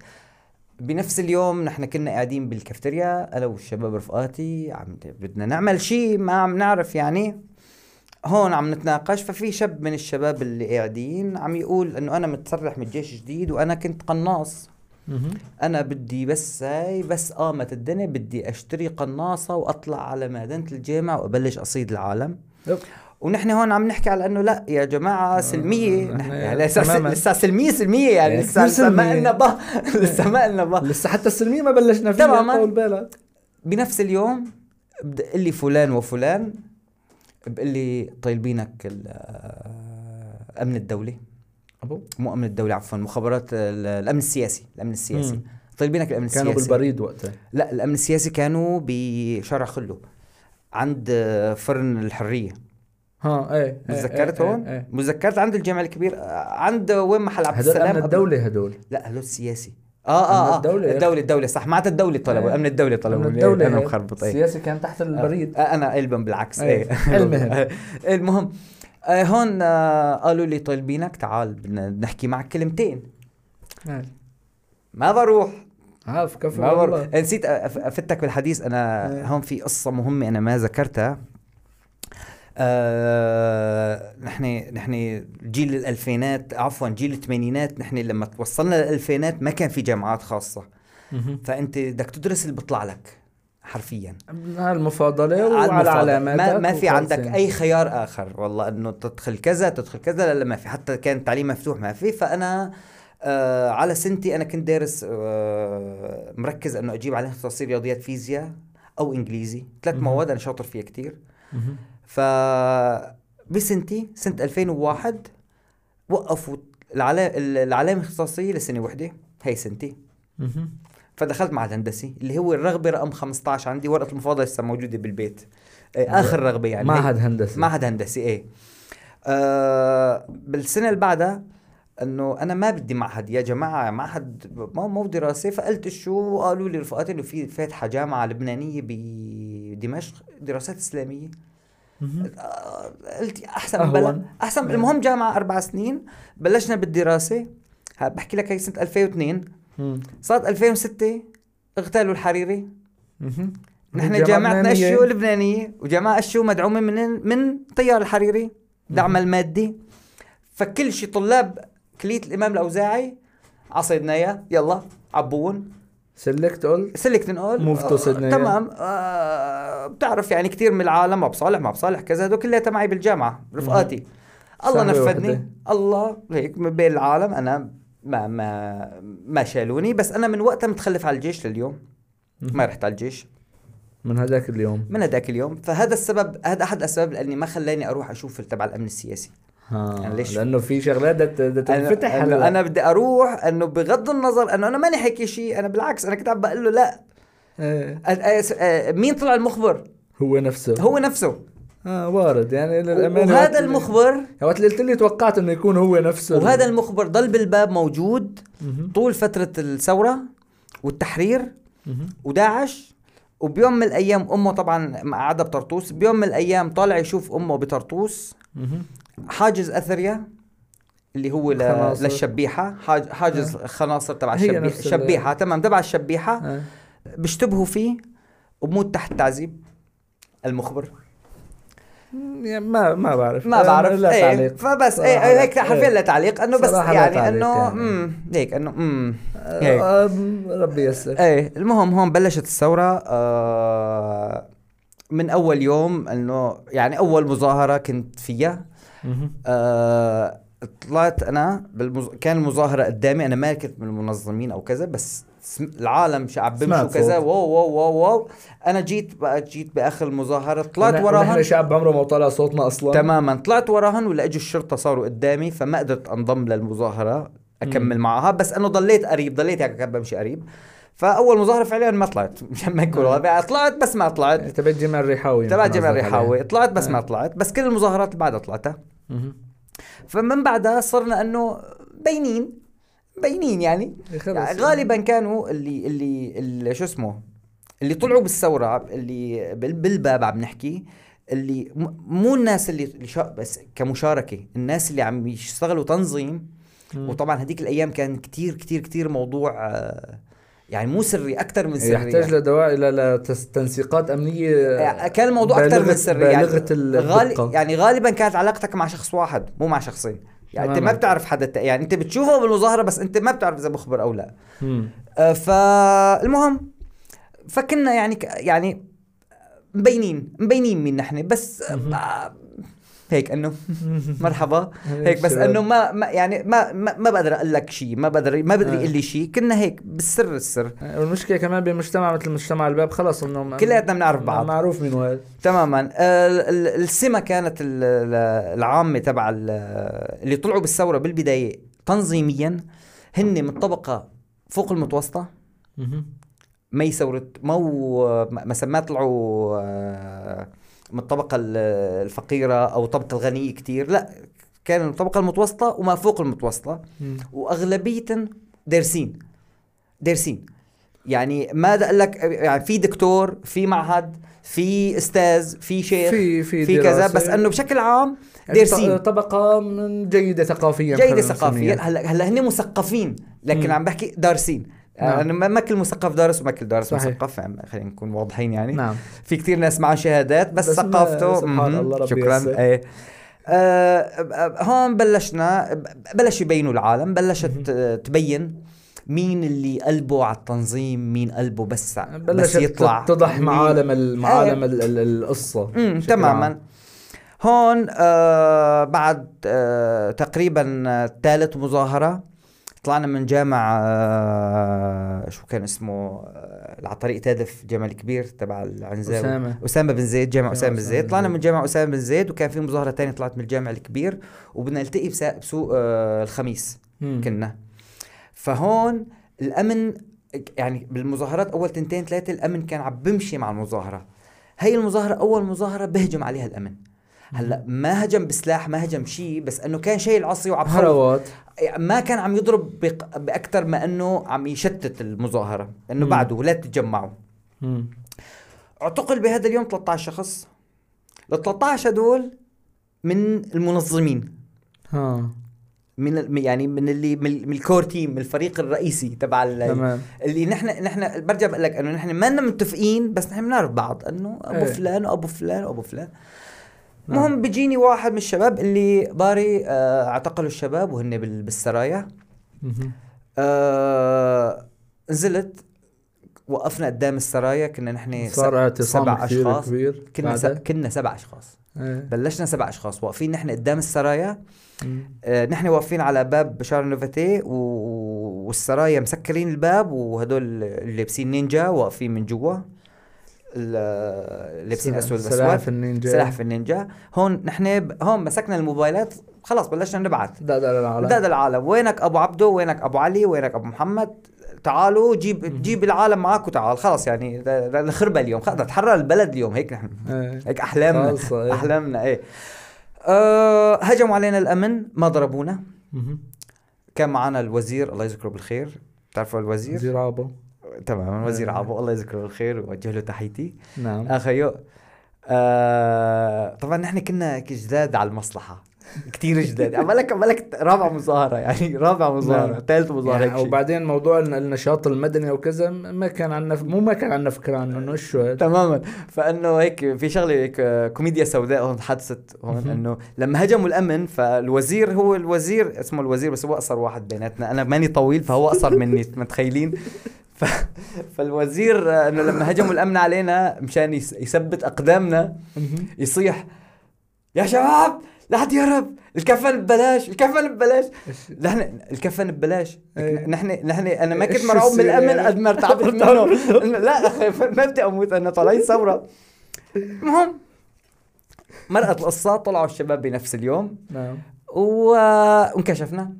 Speaker 1: بنفس اليوم نحن كنا قاعدين بالكافتيريا أنا والشباب رفقاتي عم بدنا نعمل شيء ما عم نعرف يعني. هون عم نتناقش ففي شاب من الشباب اللي قاعدين عم يقول إنه أنا متسرح من الجيش جديد وأنا كنت قناص. أنا بدي بس هاي بس قامت الدنيا بدي أشتري قناصة وأطلع على مدينة الجامع وأبلش أصيد العالم
Speaker 2: يب.
Speaker 1: ونحن هون عم نحكي على إنه لا يا جماعة سلمية
Speaker 2: آه،
Speaker 1: نحن
Speaker 2: نحن
Speaker 1: يعني لسه. لسه سلمية سلمية يعني لسه ما
Speaker 2: سلمية.
Speaker 1: لنا به [laughs] لسه ما لنا به
Speaker 2: لسه حتى السلمية ما بلشنا فيها
Speaker 1: تماماً.
Speaker 2: طول بالك
Speaker 1: بنفس اليوم بدق لي فلان وفلان بقول لي طالبينك ال- آه، أمن الدولي
Speaker 2: أبو؟
Speaker 1: مو امن الدولي عفوا مخابرات ال- الأمن السياسي الأمن السياسي.
Speaker 2: مم.
Speaker 1: طالبينك الأمن
Speaker 2: كانوا
Speaker 1: السياسي؟
Speaker 2: بالبريد وقتها.
Speaker 1: لا الأمن السياسي كانوا بشارع خلو عند آه، فرن الحرية.
Speaker 2: ها إيه إيه،
Speaker 1: متذكرت
Speaker 2: إيه،
Speaker 1: هون؟
Speaker 2: إيه، إيه.
Speaker 1: متذكرت عند الجامع الكبير آه، عند وين محل عبد
Speaker 2: هدول
Speaker 1: السلام؟ قبل-
Speaker 2: الدولة هدول
Speaker 1: لا هدول السياسي. آه
Speaker 2: آه
Speaker 1: آه.
Speaker 2: الدولة؟
Speaker 1: الدولة الدولة صح. معناتها الدولة طلبوا
Speaker 2: إيه.
Speaker 1: أمن الدولة طلبوا.
Speaker 2: الدولة أنا.
Speaker 1: مخربط إيه.
Speaker 2: السياسي كان تحت البريد.
Speaker 1: آه أنا قلبا بالعكس.
Speaker 2: إيه. [laughs] المهم. [laughs]
Speaker 1: المهم آه هون آه قالوا لي طالبينك تعال بدنا نحكي معك كلمتين.
Speaker 2: إيه.
Speaker 1: ما بروح.
Speaker 2: عارف كفو
Speaker 1: ما بروح. نسيت أفتك بالحديث. أنا
Speaker 2: إيه.
Speaker 1: هون في قصة مهمة أنا ما ذكرتها. آه نحن نحن جيل الألفينات عفوا جيل الثمانينات. نحن لما توصلنا للألفينات ما كان في جامعات خاصة.
Speaker 2: مهم.
Speaker 1: فأنت بدك تدرس اللي بيطلع لك. حرفيا
Speaker 2: على المفاضلة
Speaker 1: على
Speaker 2: وعلى. علاماتك
Speaker 1: ما, ما في عندك
Speaker 2: يعني.
Speaker 1: أي خيار آخر والله إنه تدخل كذا تدخل كذا لا, لا ما في حتى كان التعليم مفتوح ما في فأنا آه على سنتي أنا كنت دارس آه مركز إنه أجيب عليه اختصاصي رياضيات فيزياء أو إنجليزي ثلاث. مواد أنا شاطر فيها
Speaker 2: مهم.
Speaker 1: ف بسنتي سنة 2001 وقفوا العلا... العلامة الاختصاصيه لسنة وحدة هي سنتي. فدخلت مع الهندسي اللي هو الرغبة رقم 15 عندي ورقة المفاضلة لسه موجودة بالبيت. إيه آخر رغبة يعني.
Speaker 2: معهد هندسي.
Speaker 1: معهد هندسي إيه. آه بالسنة اللي بعدها إنه أنا ما بدي معهد يا جماعة معهد مو مو دراسة. فقلت شو؟ قالوا لي رفقاتي إنه في فاتحة جامعة لبنانية بدمشق دراسات
Speaker 2: إسلامية.
Speaker 1: آه، قلت
Speaker 2: أحسن.
Speaker 1: بلا أحسن المهم جامعة أربع سنين بلشنا بالدراسة. بحكي لك هي سنة 2002
Speaker 2: مم.
Speaker 1: صارت 2006 اغتالوا الحريري. نحن جامعتنا. اشيو لبنانية وجامعه اشيو مدعومة من من طيار الحريري دعمها المادي. فكل شي طلاب كلية الإمام الأوزاعي عصيدنا إياه يلا عبون
Speaker 2: سلكت قلت
Speaker 1: سلكت نقول
Speaker 2: Move to Sydney.
Speaker 1: تمام. آه بتعرف يعني كثير من العالم ابو صالح ما ابو صالح كذا. هدول كلياتها معي بالجامعة رفقاتي. الله نفذني.
Speaker 2: وحدة.
Speaker 1: الله هيك من بين العالم. أنا ما ما ما شالوني بس أنا من وقتها متخلف على الجيش لليوم. ما رحت على الجيش.
Speaker 2: من هذاك اليوم؟
Speaker 1: من هذاك اليوم. فهذا السبب هذا أحد الأسباب لأني ما خلاني أروح أشوف تبع الأمن السياسي.
Speaker 2: ها
Speaker 1: يعني ليش؟
Speaker 2: لأنه في شغلات بدها تنفتح
Speaker 1: أنا, أنا بدي أروح أنه بغض النظر أنه أنا ماني حكي شيء أنا بالعكس أنا كنت عم بقول له لا.
Speaker 2: إيه.
Speaker 1: أ- مين طلع المخبر؟
Speaker 2: هو نفسه.
Speaker 1: هو نفسه.
Speaker 2: آه وارد يعني للامانه
Speaker 1: وهذا المخبر
Speaker 2: وقت اللي قلت لي توقعت إنه يكون هو نفسه
Speaker 1: وهذا المخبر ضل بالباب موجود. طول فترة الثورة والتحرير. وداعش وبيوم من الأيام أمه طبعا قاعدة بطرطوس بيوم من الأيام طالع يشوف أمه بطرطوس. حاجز أثريا اللي هو.
Speaker 2: خناصر.
Speaker 1: للشبيحة حاج... حاجز خناصر تبع الشبيحه
Speaker 2: نفس ال-
Speaker 1: شبيحة تمام تبع الشبيحة
Speaker 2: آه.
Speaker 1: بيشتبهوا فيه وبموت تحت تعذيب المخبر
Speaker 2: يعني ما ما بعرف
Speaker 1: ما بعرف
Speaker 2: لا
Speaker 1: إيه
Speaker 2: تعليق
Speaker 1: فبس
Speaker 2: إيه.
Speaker 1: هيك حرفيا
Speaker 2: إيه.
Speaker 1: لا تعليق إنه بس يعني إنه
Speaker 2: يعني.
Speaker 1: امم هيك إنه امم هيك.
Speaker 2: آه، ربي يسر
Speaker 1: إيه المهم هون بلشت الثورة آه من أول يوم إنه يعني أول مظاهرة كنت فيها. آه طلعت أنا بالمز... كان المظاهرة قدامي أنا ما كنت من المنظمين أو كذا بس. العالم شعب بيمشوا
Speaker 2: سمعت
Speaker 1: كذا. wow wow wow wow. أنا جيت بقى جيت بآخر المظاهرة طلعت وراهم
Speaker 2: ونحن شعب عمره ما طلع صوتنا أصلا.
Speaker 1: تماما. طلعت وراهن ولا إجوا الشرطة صاروا قدامي فما قدرت أنضم للمظاهرة أكمل
Speaker 2: مم.
Speaker 1: معها. بس أنه ضليت قريب ضليت هيك بمشي قريب. فأول مظاهرة فعليا ما طلعت. مشان ما يكون واضح. طلعت بس ما طلعت.
Speaker 2: تبع جمال الريحاوي.
Speaker 1: تبع
Speaker 2: قصدك
Speaker 1: الريحاوي. طلعت بس ما
Speaker 2: آه.
Speaker 1: طلعت. بس كل المظاهرات اللي بعدها طلعتها. فمن بعدها صرنا أنه باينين باينين يعني,
Speaker 2: خلص.
Speaker 1: يعني غالبا كانوا اللي اللي, اللي شو اسمه اللي طلعوا بالثورة اللي بال- بالباب عم نحكي اللي م- مو الناس اللي بس كمشاركة الناس اللي عم يشتغلوا تنظيم
Speaker 2: مم.
Speaker 1: وطبعا هديك الأيام كان كتير كتير كتير موضوع آه، يعني مو سري أكثر من سري
Speaker 2: يحتاج
Speaker 1: يعني.
Speaker 2: لدواء إلى تنسيقات أمنية
Speaker 1: يعني كان الموضوع أكثر من سري يعني غالي. يعني غالبا كانت علاقتك مع شخص واحد مو مع شخصين يعني انت ما. بتعرف حدا يعني انت بتشوفه بالمظاهرة بس انت ما بتعرف إذا مخبر أو لا. آه، فالمهم فكنا يعني ك- يعني مبينين مبينين مين نحن بس. آه، هيك إنه [laughs] مرحبا.
Speaker 2: هيك
Speaker 1: بس. إنه ما, ما يعني ما ما, ما بقدر أقول لك شيء ما بقدر ما بقدر
Speaker 2: آه.
Speaker 1: يقول لي شيء كنا هيك بالسر السر.
Speaker 2: والمشكلة كمان بمجتمع مثل مجتمع الباب خلص إنه
Speaker 1: كلياتنا بنعرف بعض.
Speaker 2: معروف مين هو
Speaker 1: تماما. آه، ال- ال- السمة كانت ال- ال- العامة تبع ال- اللي طلعوا بالثورة بالبداية تنظيميا. هن من طبقة فوق المتوسطة.
Speaker 2: مهم.
Speaker 1: ما يثورة مو مثلا ما طلعوا آه، من الطبقة ال- الفقيرة أو الطبقة الغنية كتير. لا كان الطبقة المتوسطة وما فوق المتوسطة.
Speaker 2: مم.
Speaker 1: وأغلبية دارسين. دارسين. يعني ما أقول لك؟ يعني في دكتور في معهد في أستاذ في شيخ
Speaker 2: في في
Speaker 1: في كذا. بس إنه بشكل عام
Speaker 2: يعني
Speaker 1: دارسين.
Speaker 2: طبقة من جيدة ثقافيا
Speaker 1: جيدة
Speaker 2: خلينا
Speaker 1: ثقافيا. هلا هلا هن مثقفين لكن
Speaker 2: مم.
Speaker 1: عم بحكي دارسين.
Speaker 2: نعم.
Speaker 1: يعني ما كل مثقف دارس وما كل دارس
Speaker 2: صحيح.
Speaker 1: مثقف يعني خلينا نكون واضحين يعني
Speaker 2: نعم
Speaker 1: في كتير ناس معهم شهادات بس,
Speaker 2: بس
Speaker 1: ثقافته
Speaker 2: سبحان. الله ربي
Speaker 1: شكرا
Speaker 2: يسر.
Speaker 1: إيه آه آه، هون بلشنا بلش يبينوا العالم بلشت آه، تبين مين اللي قلبه على التنظيم مين قلبه بس ع- بس
Speaker 2: بلشت
Speaker 1: يطلع
Speaker 2: تتضح
Speaker 1: مين-
Speaker 2: معالم ال- معالم ال- ال- القصة.
Speaker 1: تماما هون آه بعد آه تقريبا آه، ثالث مظاهرة طلعنا من جامع آه شو كان اسمه آه على طريق تادف جامع الكبير تبع العنزاوي.
Speaker 2: أسامة.
Speaker 1: أسامة بن زيد جامع أسامة بن زيد. طلعنا. من جامع أسامة بن زيد وكان في مظاهرة تانية طلعت من الجامع الكبير وبدنا نلتقي بسوق آه الخميس
Speaker 2: مم.
Speaker 1: كنا. فهون الأمن يعني بالمظاهرات أول تنتين ثلاثة الأمن كان عم بمشي مع المظاهرة. هي المظاهرة أول مظاهرة بهجم عليها الأمن. هلأ ما هجم بسلاح ما هجم شيء بس إنه كان شيء العصي وعم.
Speaker 2: هروات
Speaker 1: ما كان عم يضرب بق- باكثر ما إنه عم يشتت المظاهرة
Speaker 2: إنه.
Speaker 1: بعده لا تتجمعوا. اعتقل بهذا اليوم 13 شخص ال 13 هدول من المنظمين
Speaker 2: ها
Speaker 1: من يعني من اللي من الكور تيم من الفريق الرئيسي تبع
Speaker 2: تمام
Speaker 1: اللي نحن نحن برجع بقول لك إنه نحن ما متفقين بس نحن بنعرف بعض إنه أبو
Speaker 2: إيه.
Speaker 1: فلان وابو فلان وابو فلان. المهم بيجيني واحد من الشباب اللي باري آه اعتقلوا الشباب وهن بال- بالسرايا. آه نزلت وقفنا قدام السرايا كنا نحن
Speaker 2: صار اعتصام
Speaker 1: سبع أشخاص.
Speaker 2: كبير
Speaker 1: كنا س... كنا سبع أشخاص
Speaker 2: إيه.
Speaker 1: بلشنا سبع أشخاص واقفين نحن قدام السرايا. آه نحن واقفين على باب بشار نوفاتي و... والسرايا مسكرين الباب وهدول اللي لابسين نينجا واقفين من جوا لابسين اسود
Speaker 2: سلاحف النينجا.
Speaker 1: سلاحف النينجا. هون نحن ب... هون مسكنا الموبايلات. خلاص بلشنا نبعث.
Speaker 2: لا لا
Speaker 1: ده العالم. وينك أبو عبده وينك أبو علي؟ وينك أبو محمد؟ تعالوا جيب جيب العالم معك وتعال. خلص يعني الخربه اليوم. خلص تحرر البلد اليوم. هيك نحن.
Speaker 2: إيه.
Speaker 1: هيك
Speaker 2: أحلامنا. إيه.
Speaker 1: أحلامنا إيه. أه هجموا علينا الأمن. ما ضربونا. كان معنا الوزير. الله يذكره بالخير. بتعرفوا الوزير؟
Speaker 2: وزير عابو
Speaker 1: تمام الوزير
Speaker 2: إيه.
Speaker 1: عبو الله يذكره بالخير ووجه له تحيتي
Speaker 2: نعم
Speaker 1: اخيو آه طبعا نحن كنا جداد على المصلحة كتير جداد عمالك عمالك رابع مظاهرة يعني رابع مظاهرة
Speaker 2: نعم.
Speaker 1: ثالث مظاهره
Speaker 2: يعني. وبعدين موضوع الن- النشاط المدني وكذا ما كان عندنا مو ما كان عندنا فكره عنه إنه شو.
Speaker 1: تماما فإنه هيك في شغلة هيك آه، كوميديا سوداء هون حدثت هون. إنه لما هجموا الأمن فالوزير هو الوزير اسمه الوزير بس هو اقصر واحد بيناتنا أنا ماني طويل فهو اقصر مني متخيلين ف... [laughs] فالوزير إنه لما هجموا الأمن علينا مشان يثبت
Speaker 2: أقدامنا.
Speaker 1: يصيح يا شباب لا حد يهرب الكفن ببلاش الكفن ببلاش نحن الكفن ببلاش
Speaker 2: إيه.
Speaker 1: نحن نحن أنا ما كنت مرعوب من الأمن
Speaker 2: يعني؟
Speaker 1: قد ما [laughs] ارتعبت منه لا أخي ما بدي أموت أنا طالعين ثورة المهم مرقت القصة طلعوا الشباب بنفس اليوم
Speaker 2: نعم.
Speaker 1: وانكشفنا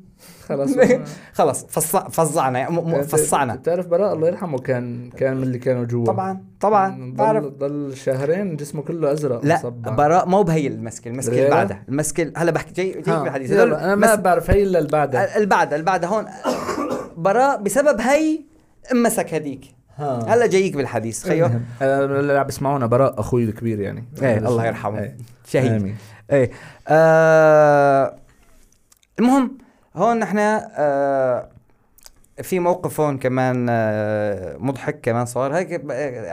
Speaker 2: خلاص. [laughs]
Speaker 1: خلص فص... فظعنا م... م... فصعنا.
Speaker 2: بتعرف براء الله يرحمه كان كان من اللي كانوا جوا.
Speaker 1: طبعا طبعا بعرف
Speaker 2: ضل ضل شهرين جسمه كله أزرق
Speaker 1: لا. براء مو بهي المسكه المسكه اللي؟ بعدها المسكه ال- هلا بحكي جاي جاي بالحديث.
Speaker 2: أنا ما بعرف هي إلا اللي بعدها
Speaker 1: اللي بعدها اللي بعدها هون. براء بسبب هي مسك هديك.
Speaker 2: ها.
Speaker 1: هلا جايك بالحديث خيو. [laughs]
Speaker 2: اللي عم بيسمعونا براء أخوي الكبير يعني.
Speaker 1: إيه الله يرحمه.
Speaker 2: إيه.
Speaker 1: شهيد. إيه. آه المهم هون نحن آه في موقف هون كمان آه مضحك كمان صار. هيك ب-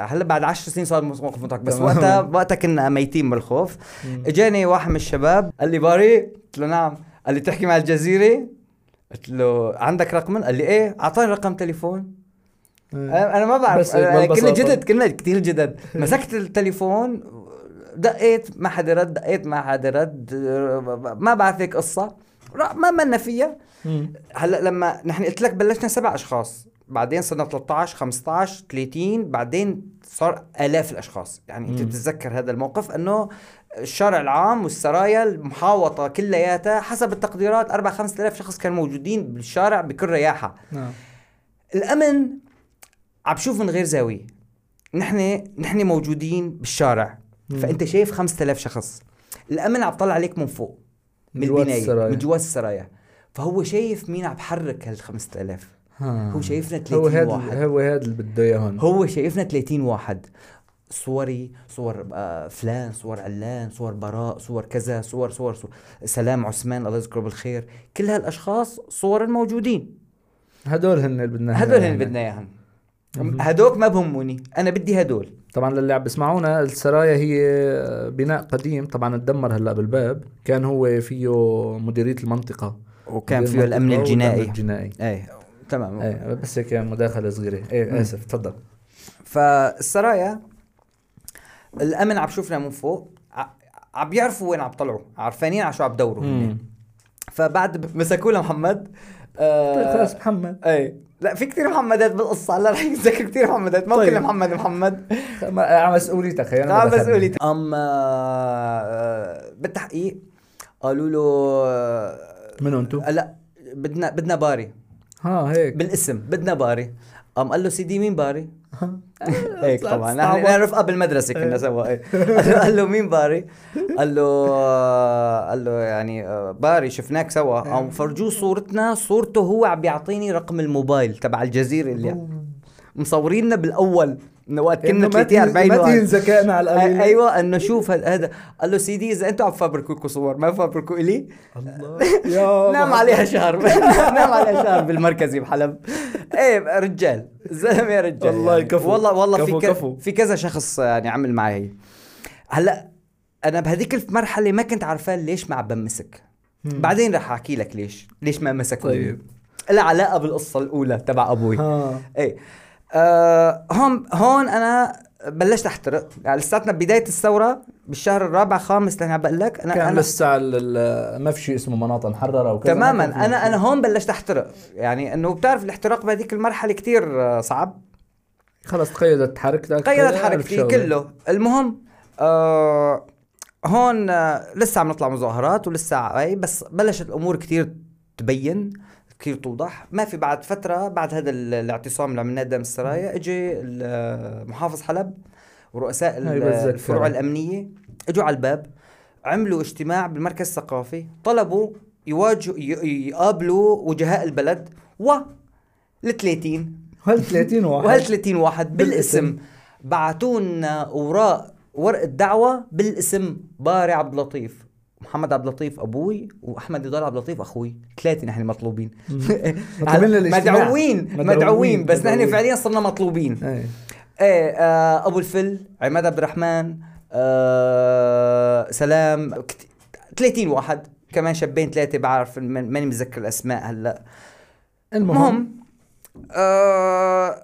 Speaker 1: هلا بعد عشر سنين صار موقف مضحك بس. وقتها وقتها كنا ميتين من الخوف
Speaker 2: مم.
Speaker 1: اجاني واحد من الشباب قال لي باري؟ قلت له نعم. قال لي تحكي مع الجزيرة؟ قلت له عندك رقم؟ قال لي إيه أعطاني رقم تليفون. أنا ما بعرف. كنا. جدد كنا كثير جدد. مسكت التليفون دقيت ما حدا رد دقيت ما حدا رد ما بعرف هيك قصة. ما منا فيها. هلأ لما نحن قلت لك بلشنا سبع أشخاص بعدين صرنا 13 15 30 بعدين صار آلاف الأشخاص. يعني
Speaker 2: أنت.
Speaker 1: بتتذكر هذا الموقف؟ إنه الشارع العام والسرايا المحاوطة كلياتها حسب التقديرات 4 5000 شخص كانوا موجودين بالشارع بكل رياحة.
Speaker 2: نعم.
Speaker 1: الأمن عم بشوف من غير زاوية. نحن نحن موجودين بالشارع.
Speaker 2: مم.
Speaker 1: فأنت شايف 5000 شخص. الأمن عم طلع عليك من فوق. من
Speaker 2: البناية.
Speaker 1: من جوا السرايا. فهو شايف مين عم بحرك هال 5000
Speaker 2: ها.
Speaker 1: هو شايفنا
Speaker 2: هو
Speaker 1: 30
Speaker 2: هذا
Speaker 1: واحد.
Speaker 2: هو هذا اللي بده إياه هون.
Speaker 1: هو شايفنا 30 واحد. صوري صور آه، فلان صور علان صور براء صور كذا صور صور, صور. سلام عثمان الله يذكره بالخير. كل هالأشخاص صور الموجودين
Speaker 2: هدول هن اللي بدنا
Speaker 1: هدول هن
Speaker 2: إياهم.
Speaker 1: بدنا
Speaker 2: إياهم.
Speaker 1: هدوك ما بهموني. أنا بدي هدول.
Speaker 2: طبعا للي عم بيسمعونا السرايا هي بناء قديم. طبعا اتدمر هلأ بالباب. كان هو فيه مديرية المنطقة.
Speaker 1: وكان فيه
Speaker 2: الأمن
Speaker 1: الجنائي.
Speaker 2: الجنائي.
Speaker 1: إيه تمام.
Speaker 2: إيه بس هيك مداخلة صغيرة.
Speaker 1: إيه.
Speaker 2: آسف تفضل.
Speaker 1: فالسرايا الأمن عم بشوفنا من فوق. عم بيعرفوا وين عم طلعوا. عارفانين على شو عم بدوروا. فبعد مسكوا له محمد
Speaker 2: طيب
Speaker 1: آه
Speaker 2: خلاص محمد.
Speaker 1: اي لا في كثير محمدات بالقصة هلا رح يتذكر كثير محمدات ما
Speaker 2: طيب.
Speaker 1: كل محمد محمد
Speaker 2: ما- على مسؤوليتك خيي أنا
Speaker 1: آه
Speaker 2: بدخلني.
Speaker 1: مسؤوليتي ام آه، بالتحقيق قالوا له آه،
Speaker 2: منو أنتو؟
Speaker 1: لا بدنا بدنا باري
Speaker 2: ها هيك
Speaker 1: بالاسم بدنا باري قام قال له سيدي مين باري؟ [laughs] هيك طبعا نحن
Speaker 2: صعبة.
Speaker 1: نعرف قبل المدرسة كنا سوا إيه. [laughs] قال له مين باري؟ قال له آه، قال له يعني آه، باري شفناك سوا قام فرجوه صورتنا صورته هو عم بيعطيني رقم الموبايل تبع الجزيرة اللي مصوريننا بالأول وقت كنا
Speaker 2: إنه ما
Speaker 1: 30 40
Speaker 2: تهين- ما. تهين ذكائنا على القليل.
Speaker 1: أيوه إنه شوف هذا قال له سيدي إذا أنتم عم تفبركوا لكم صور ما فبركوا إلي؟
Speaker 2: الله. [laughs] يا [laughs]
Speaker 1: نام عليها شهر. نام عليها شهر بالمركزي بحلب. إيه رجال. [laughs] زلمة رجال.
Speaker 2: والله
Speaker 1: يعني.
Speaker 2: كفو.
Speaker 1: والله والله في.
Speaker 2: كفو.
Speaker 1: في كذا شخص يعني عمل معي. هي هلأ أنا بهذيك المرحلة ما كنت عارفان ليش ما عم بمسك. بعدين رح أحكي لك ليش. ليش ما مسك
Speaker 2: طيب.
Speaker 1: لها علاقه بالقصة الأولى تبع أبوي.
Speaker 2: ها.
Speaker 1: إيه. آه هون هون أنا بلشت أحترق. يعني لساتنا بداية الثورة بالشهر الرابع خامس عم بقول لك أنا
Speaker 2: كان لسه ما في شيء اسمه مناطق محررة وكذا.
Speaker 1: تماما. أنا أنا هون بلشت أحترق. يعني إنه بتعرف الاحتراق بهذيك المرحلة كتير آه، صعب.
Speaker 2: خلص تقيدت حركتك
Speaker 1: قيدت
Speaker 2: ألف
Speaker 1: حركتي. كله. المهم آه هون آه لسه عم نطلع مظاهرات ولسه بس بلشت الأمور كتير تبين. كثير توضح؟ ما في بعد فترة بعد هذا ال- الاعتصام اللي عملناه قدام السرايا اجى محافظ حلب ورؤساء. الفروع الأمنية إجوا على الباب عملوا اجتماع بالمركز الثقافي طلبوا يواجهوا يقابلوا وجهاء البلد و ال 30
Speaker 2: هل 30 واحد؟
Speaker 1: وهال 30 واحد بالاسم. لنا اوراق ورقه دعوه بالاسم باري عبد اللطيف. محمد عبد اللطيف أبوي وأحمد نضال عبد اللطيف أخوي. ثلاثة نحن [laughs] مطلوبين
Speaker 2: مطلوبين.
Speaker 1: مدعوين
Speaker 2: مدعوين.
Speaker 1: مدعوين. بس نحن. فعليا صرنا مطلوبين.
Speaker 2: إيه
Speaker 1: إيه آه أبو الفل عماد عبد الرحمن آه سلام. كت- 30 واحد. كمان شابين ثلاثة بعرف من- ماني متذكر الأسماء هلأ.
Speaker 2: المهم.
Speaker 1: المهم آه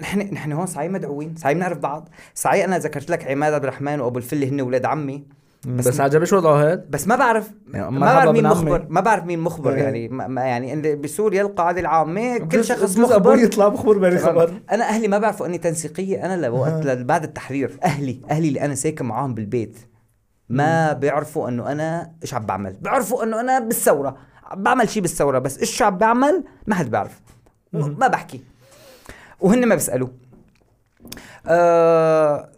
Speaker 1: نحن نحن هون صحيح مدعوين. صحيح بنعرف بعض. صحيح أنا ذكرت لك عماد عبد الرحمن وأبو الفل هن أولاد عمي.
Speaker 2: بس,
Speaker 1: بس
Speaker 2: عجبش وضعه هذا
Speaker 1: بس ما بعرف
Speaker 2: يعني
Speaker 1: ما بعرف مين. مخبر ما بعرف مين مخبر
Speaker 2: إيه.
Speaker 1: يعني ما يعني بسوريا القاعدة العامة كل شخص
Speaker 2: بجوز أبوي
Speaker 1: مخبر.
Speaker 2: يطلع مخبر بين خبر.
Speaker 1: أنا أهلي ما بعرفوا أني تنسيقية أنا لوقت ل- بعد التحرير. أهلي أهلي اللي أنا ساكن معاهم بالبيت ما بيعرفوا إنه أنا إيش عم بعمل. بيعرفوا إنه أنا بالثورة عم بعمل شيء بالثورة بس إيش عم بعمل؟ ما حد بيعرف ما بحكي. وهن ما بيسألوا. آه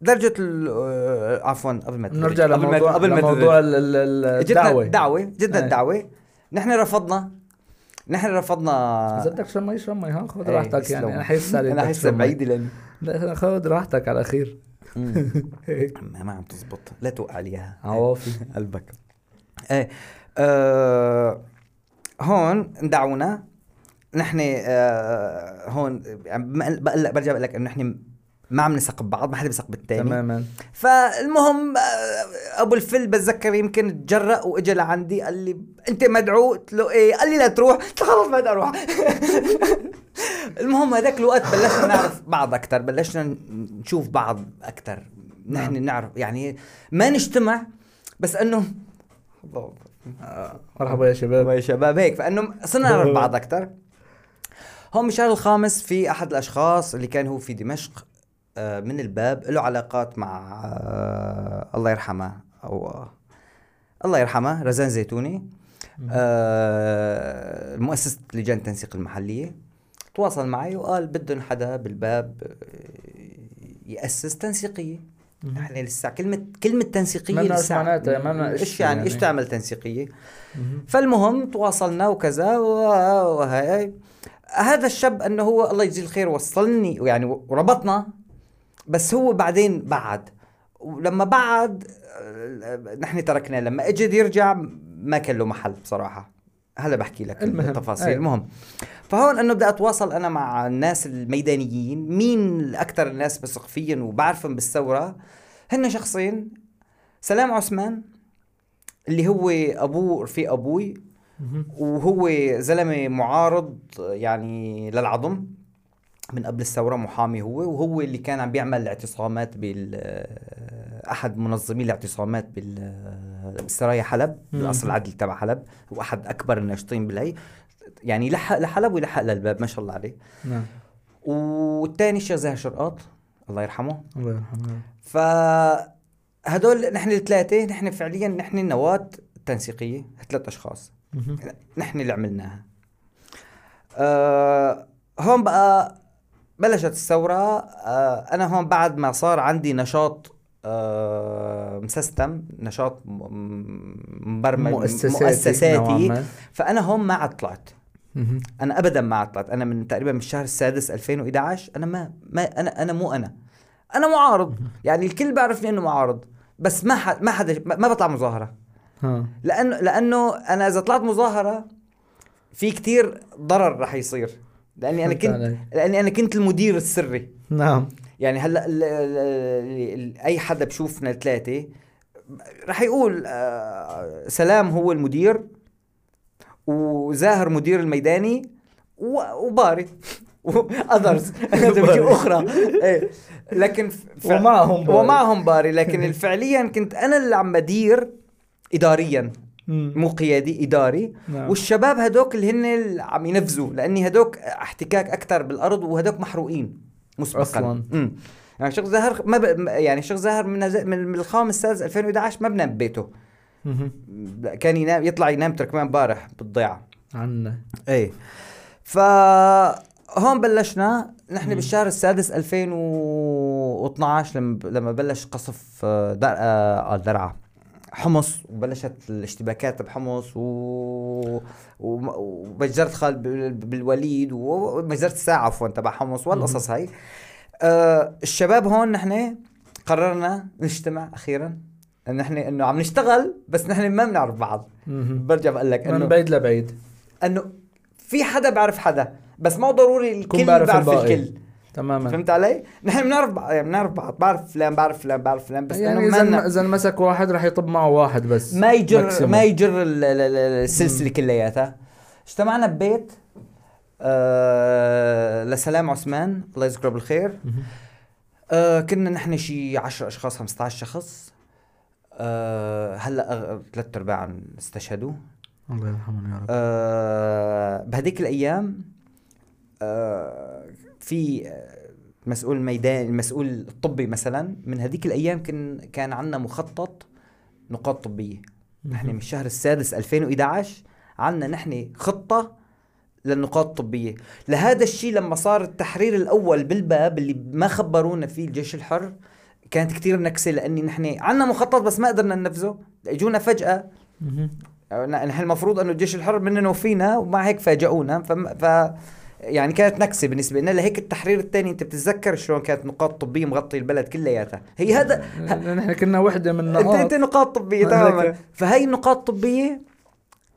Speaker 1: درجة ال- آه، عفوا قبل ما.
Speaker 2: نرجع لموضوع
Speaker 1: قبل ما
Speaker 2: لموضوع
Speaker 1: تقولي.
Speaker 2: ال- ال-
Speaker 1: جتنا
Speaker 2: الدعوة.
Speaker 1: دعوة جتنا
Speaker 2: إيه.
Speaker 1: الدعوة نحن رفضنا نحن رفضنا.
Speaker 2: إذا بدك شمي شمي ها؟ خذ
Speaker 1: إيه،
Speaker 2: راحتك يعني. أنا عليك
Speaker 1: أنا
Speaker 2: شمي.
Speaker 1: بعيدة لأني.
Speaker 2: لا خذ راحتك على الاخير [laughs] هيك
Speaker 1: ما عم تزبط. لا توقع لي إياها.
Speaker 2: عوافي. [laughs]
Speaker 1: قلبك. إيه. آه هون دعونا. نحن آه هون عم بقل- بقول لك برجع بقول لك إنه نحن ما عم نثق ببعض ما حدا بيثق بالتاني.
Speaker 2: تماما.
Speaker 1: فالمهم آه، أبو الفل بتذكر يمكن تجرأ واجى لعندي قال لي أنت مدعو؟ قلت له إيه. قال لي لا تروح. قلت له خلص ما بدي أروح. [laughs] المهم هذاك الوقت بلشنا نعرف بعض أكثر بلشنا نشوف بعض أكثر نحن
Speaker 2: نعم.
Speaker 1: نعرف يعني ما نجتمع بس
Speaker 2: إنه مرحبا يا شباب.
Speaker 1: يا شباب. هيك فإنه صرنا نعرف [laughs] بعض أكثر هون بالشهر الخامس في أحد الأشخاص اللي كان هو في دمشق من الباب له علاقات مع آه، الله يرحمه أو آه، الله يرحمه رزان زيتوني. آه، مؤسسة لجان التنسيق المحلية. تواصل معي وقال بدهم حدا بالباب آه، يأسس تنسيقية. نحن لسه كلمة كلمة تنسيقية
Speaker 2: ما
Speaker 1: لسه
Speaker 2: معناتها، ما إيش
Speaker 1: يعني
Speaker 2: يعني.
Speaker 1: إيش تعمل تنسيقية؟
Speaker 2: مهم.
Speaker 1: فالمهم تواصلنا وكذا وهي هذا الشاب أنه هو الله يجزيه الخير وصلني يعني وربطنا بس هو بعدين بعد ولما بعد نحن تركناه لما اجى يرجع ما كان له محل بصراحة هلا بحكي لك
Speaker 2: المهم.
Speaker 1: التفاصيل
Speaker 2: أي.
Speaker 1: المهم فهون إنه بدي أتواصل أنا مع الناس الميدانيين مين أكثر الناس بثق فيهم وبعرفهم بالثورة هن شخصين سلام عثمان اللي هو أبوه رفيق
Speaker 2: أبوي.
Speaker 1: وهو زلمة معارض يعني للعظم من قبل الثورة محامي هو وهو اللي كان عم بيعمل الاعتصامات بال أحد منظمي الاعتصامات بال بالسرايا حلب
Speaker 2: مم.
Speaker 1: بالقصر العدلي تبع حلب هو احد أكبر الناشطين بالهي. يعني يلحق لحلب ويلحق للباب ما شاء الله عليه.
Speaker 2: نعم.
Speaker 1: والثاني الشيخ زاهر شرقاط الله يرحمه.
Speaker 2: الله يرحمه.
Speaker 1: فهدول نحن الثلاثة نحن فعليا نحن النواه التنسيقيه ثلاث
Speaker 2: أشخاص.
Speaker 1: نحن اللي عملناها. آه هون بقى بلشت الثورة آه أنا هون بعد ما صار عندي نشاط آه مسستم نشاط م- م- مبرمج
Speaker 2: مؤسساتي
Speaker 1: مؤسساتي. فأنا هون ما عاد طلعت
Speaker 2: مهم.
Speaker 1: أنا ابدا ما عاد طلعت أنا من تقريبا من الشهر السادس 2011 أنا ما ما أنا أنا مو أنا. أنا معارض. يعني الكل بيعرفني إنه معارض. بس ما حد ما حدا ما بطلع مظاهرة.
Speaker 2: ها.
Speaker 1: لأنه لأنه أنا إذا طلعت مظاهرة في كتير ضرر رح يصير. لأني
Speaker 2: أنا
Speaker 1: كنت
Speaker 2: عليك.
Speaker 1: لأني أنا كنت المدير السري
Speaker 2: نعم
Speaker 1: يعني هلأ ال- ال- ال- أي حدا بشوفنا الثلاثة رح يقول آه، سلام هو المدير وزاهر مدير الميداني وباري [laughs] وأذرز [laughs] أخرى إيه. لكن ف- [laughs]
Speaker 2: ومعهم باري.
Speaker 1: ومعهم باري لكن فعليا كنت أنا اللي عم بدير اداريا. مو قيادي إداري.
Speaker 2: نعم.
Speaker 1: والشباب هدوك اللي هن اللي عم ينفذوا لأني هدوك احتكاك أكثر بالأرض وهدوك محروقين مسبقا.
Speaker 2: أصلاً.
Speaker 1: امم يعني شيخ زاهر ما ب... يعني شيخ زاهر من هز- من الخامس السادس 2011 ما بنام ببيته. كان ينام يطلع ينام تركمان امبارح بالضيعه
Speaker 2: عنا.
Speaker 1: إيه. ف هون بلشنا. نحن بالشهر السادس 2012 لما لما بلش قصف آه،. آه آه، درعا. حمص وبلشت الاشتباكات بحمص و... و... ومجزرة خالد بال- بالوليد ومجزرة الساعة عفوا تبع حمص والقصص هاي. آه الشباب هون نحن قررنا نجتمع أخيرا. نحن إنه عم نشتغل بس نحن ما بنعرف بعض. برجع بقول لك
Speaker 2: من
Speaker 1: إنه
Speaker 2: بعيد لبعيد.
Speaker 1: إنه في حدا بيعرف حدا بس ما ضروري الكل
Speaker 2: بيعرف
Speaker 1: بيعرف
Speaker 2: الباقي.
Speaker 1: الكل.
Speaker 2: تماما.
Speaker 1: فهمت علي؟ نحن بنعرف بعض يعني بنعرف بعض بعرف فلان بعرف فلان بعرف فلان بس
Speaker 2: يعني
Speaker 1: إذا
Speaker 2: إذا مسك واحد راح يطب معه واحد بس
Speaker 1: ما يجر. ما يجر ال- ال- ال- السلسلة كلياتها. اجتمعنا ببيت آه لسلام عثمان. الله يذكره بالخير. آه كنا نحن شي 10 أشخاص 15 شخص. آه هلأ ثلاث أرباع استشهدوا.
Speaker 2: الله يرحمه يا رب.
Speaker 1: آه بهذيك الأيام آه في آه، مسؤول الميدان المسؤول الطبي مثلا من هذيك الأيام كان كان عندنا مخطط نقاط طبية. نحن من الشهر السادس 2011 عندنا نحن خطة للنقاط الطبية. لهذا الشيء لما صار التحرير الأول بالباب اللي ما خبرونا فيه الجيش الحر كانت كتير نكسة لأني نحن عندنا مخطط بس ما قدرنا ننفذه. اجونا
Speaker 2: فجأة.
Speaker 1: نحن المفروض أنه الجيش الحر مننا وفينا ومع هيك فاجئونا. فم... ف يعني كانت نكسة بالنسبة لنا لهيك التحرير الثاني انت بتتذكر شلون كانت نقاط طبية مغطي البلد كلياتها هي هذا.
Speaker 2: نحن كنا وحدة من
Speaker 1: انت
Speaker 2: النقاط
Speaker 1: انت نقاط
Speaker 2: طبية.
Speaker 1: تماما فهي النقاط الطبية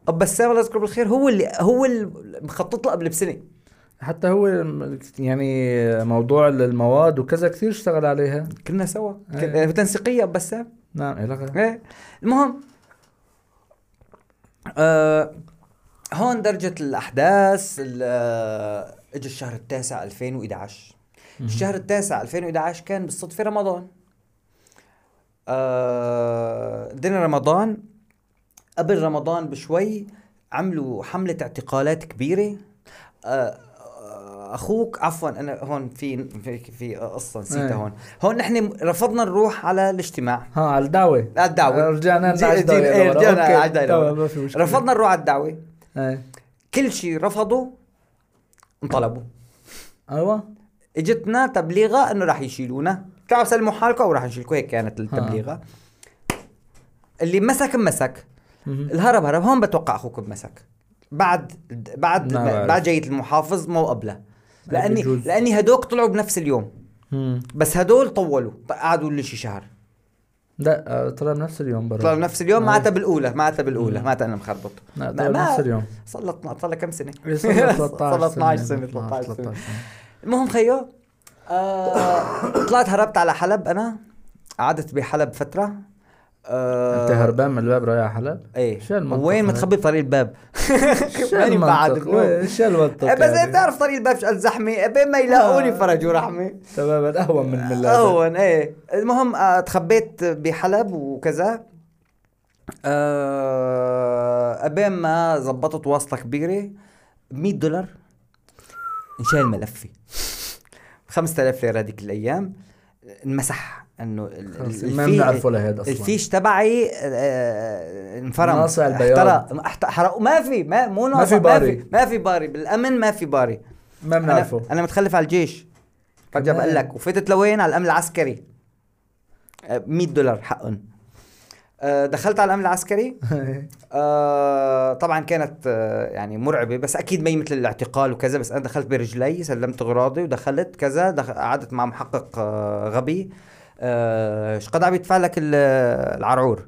Speaker 1: ابو بسام الله يذكره بالخير هو اللي هو اللي مخطط له قبل بسنة
Speaker 2: حتى هو يعني موضوع المواد وكذا كثير اشتغل عليها
Speaker 1: كنا سوا. كنا تنسيقية ابو بسام
Speaker 2: نعم إيه لك.
Speaker 1: إيه المهم آه هون درجة الأحداث ال- اجى الشهر التاسع 2011 الشهر التاسع 2011 كان بالصدفة رمضان. آه دنا رمضان قبل رمضان بشوي عملوا حملة اعتقالات كبيرة. آه آه، أخوك عفوا أنا هون في في, في قصة نسيتها
Speaker 2: إيه.
Speaker 1: هون. هون نحن رفضنا نروح على الاجتماع.
Speaker 2: ها على الدعوة.
Speaker 1: على الدعوة.
Speaker 2: رجعنا على لورا.
Speaker 1: رجعنا. على
Speaker 2: مشكلة.
Speaker 1: رفضنا نروح على
Speaker 2: الدعوة.
Speaker 1: كل شيء رفضوا انطلبوا.
Speaker 2: أيوه.
Speaker 1: اجتنا تبليغة إنه راح يشيلونا. تعالوا سلموا حالكم وراح نشيلكم هيك كانت التبليغة. اللي مسك مسك. الهرب هرب. هون بتوقع أخوك بمسك. بعد بعد. بعد جاية المحافظ مو قبله.
Speaker 2: لأني.
Speaker 1: لأني هدوك طلعوا بنفس اليوم. بس هدول طولوا قعدوا لي شي شهر.
Speaker 2: لا آه، طلع بنفس اليوم برا
Speaker 1: طلعوا بنفس اليوم معناتها بالأولى معناتها
Speaker 2: بالأولى.
Speaker 1: معناتها أنا مخربط.
Speaker 2: لا طلع بنفس اليوم.
Speaker 1: صار له صار له كم
Speaker 2: سنة؟ صار له 13
Speaker 1: صار له 12 سنة 13 سنة. المهم خيو آه [coughs] طلعت هربت على حلب أنا قعدت بحلب فترة. آه
Speaker 2: انت هربان من الباب رايح حلب؟ إيه.
Speaker 1: وين؟ متخبي بطريق الباب؟ [laughs] ماني بعد
Speaker 2: شو المنطق
Speaker 1: إيه بس
Speaker 2: يعني؟
Speaker 1: بتعرف طريق الباب شو قد زحمة؟ بين ما يلاقوني
Speaker 2: آه.
Speaker 1: فرجوا رحمه
Speaker 2: تماما أهون من من
Speaker 1: أهون إيه. المهم آه، تخبيت بحلب وكذا. آه ابين ما زبطت واصله كبيرة ب 100 دولار انشال ملفي. 5000 ليرة هذيك الأيام. انمسح. إنه
Speaker 2: ما بنعرفه لهيدا أصلا.
Speaker 1: الفيش تبعي آه، انفرم.
Speaker 2: ناصع البياض.
Speaker 1: احترق. حرقوا ما في ما مو ناصع
Speaker 2: في
Speaker 1: ما
Speaker 2: باري.
Speaker 1: في ما في باري. بالأمن ما في باري.
Speaker 2: ما بنعرفه.
Speaker 1: أنا أنا متخلف على الجيش. فجاه
Speaker 2: كمان.
Speaker 1: بقول لك وفتت لوين؟ على الأمن العسكري. آه، 100 دولار حقهم آه، دخلت على الأمن العسكري. [laughs] آه طبعا كانت آه يعني مرعبة بس أكيد ما هي مثل الاعتقال وكذا. بس أنا دخلت برجلي سلمت أغراضي ودخلت كذا. قعدت مع محقق آه غبي. آه، إيش قد عم يدفع لك ال- العرعور؟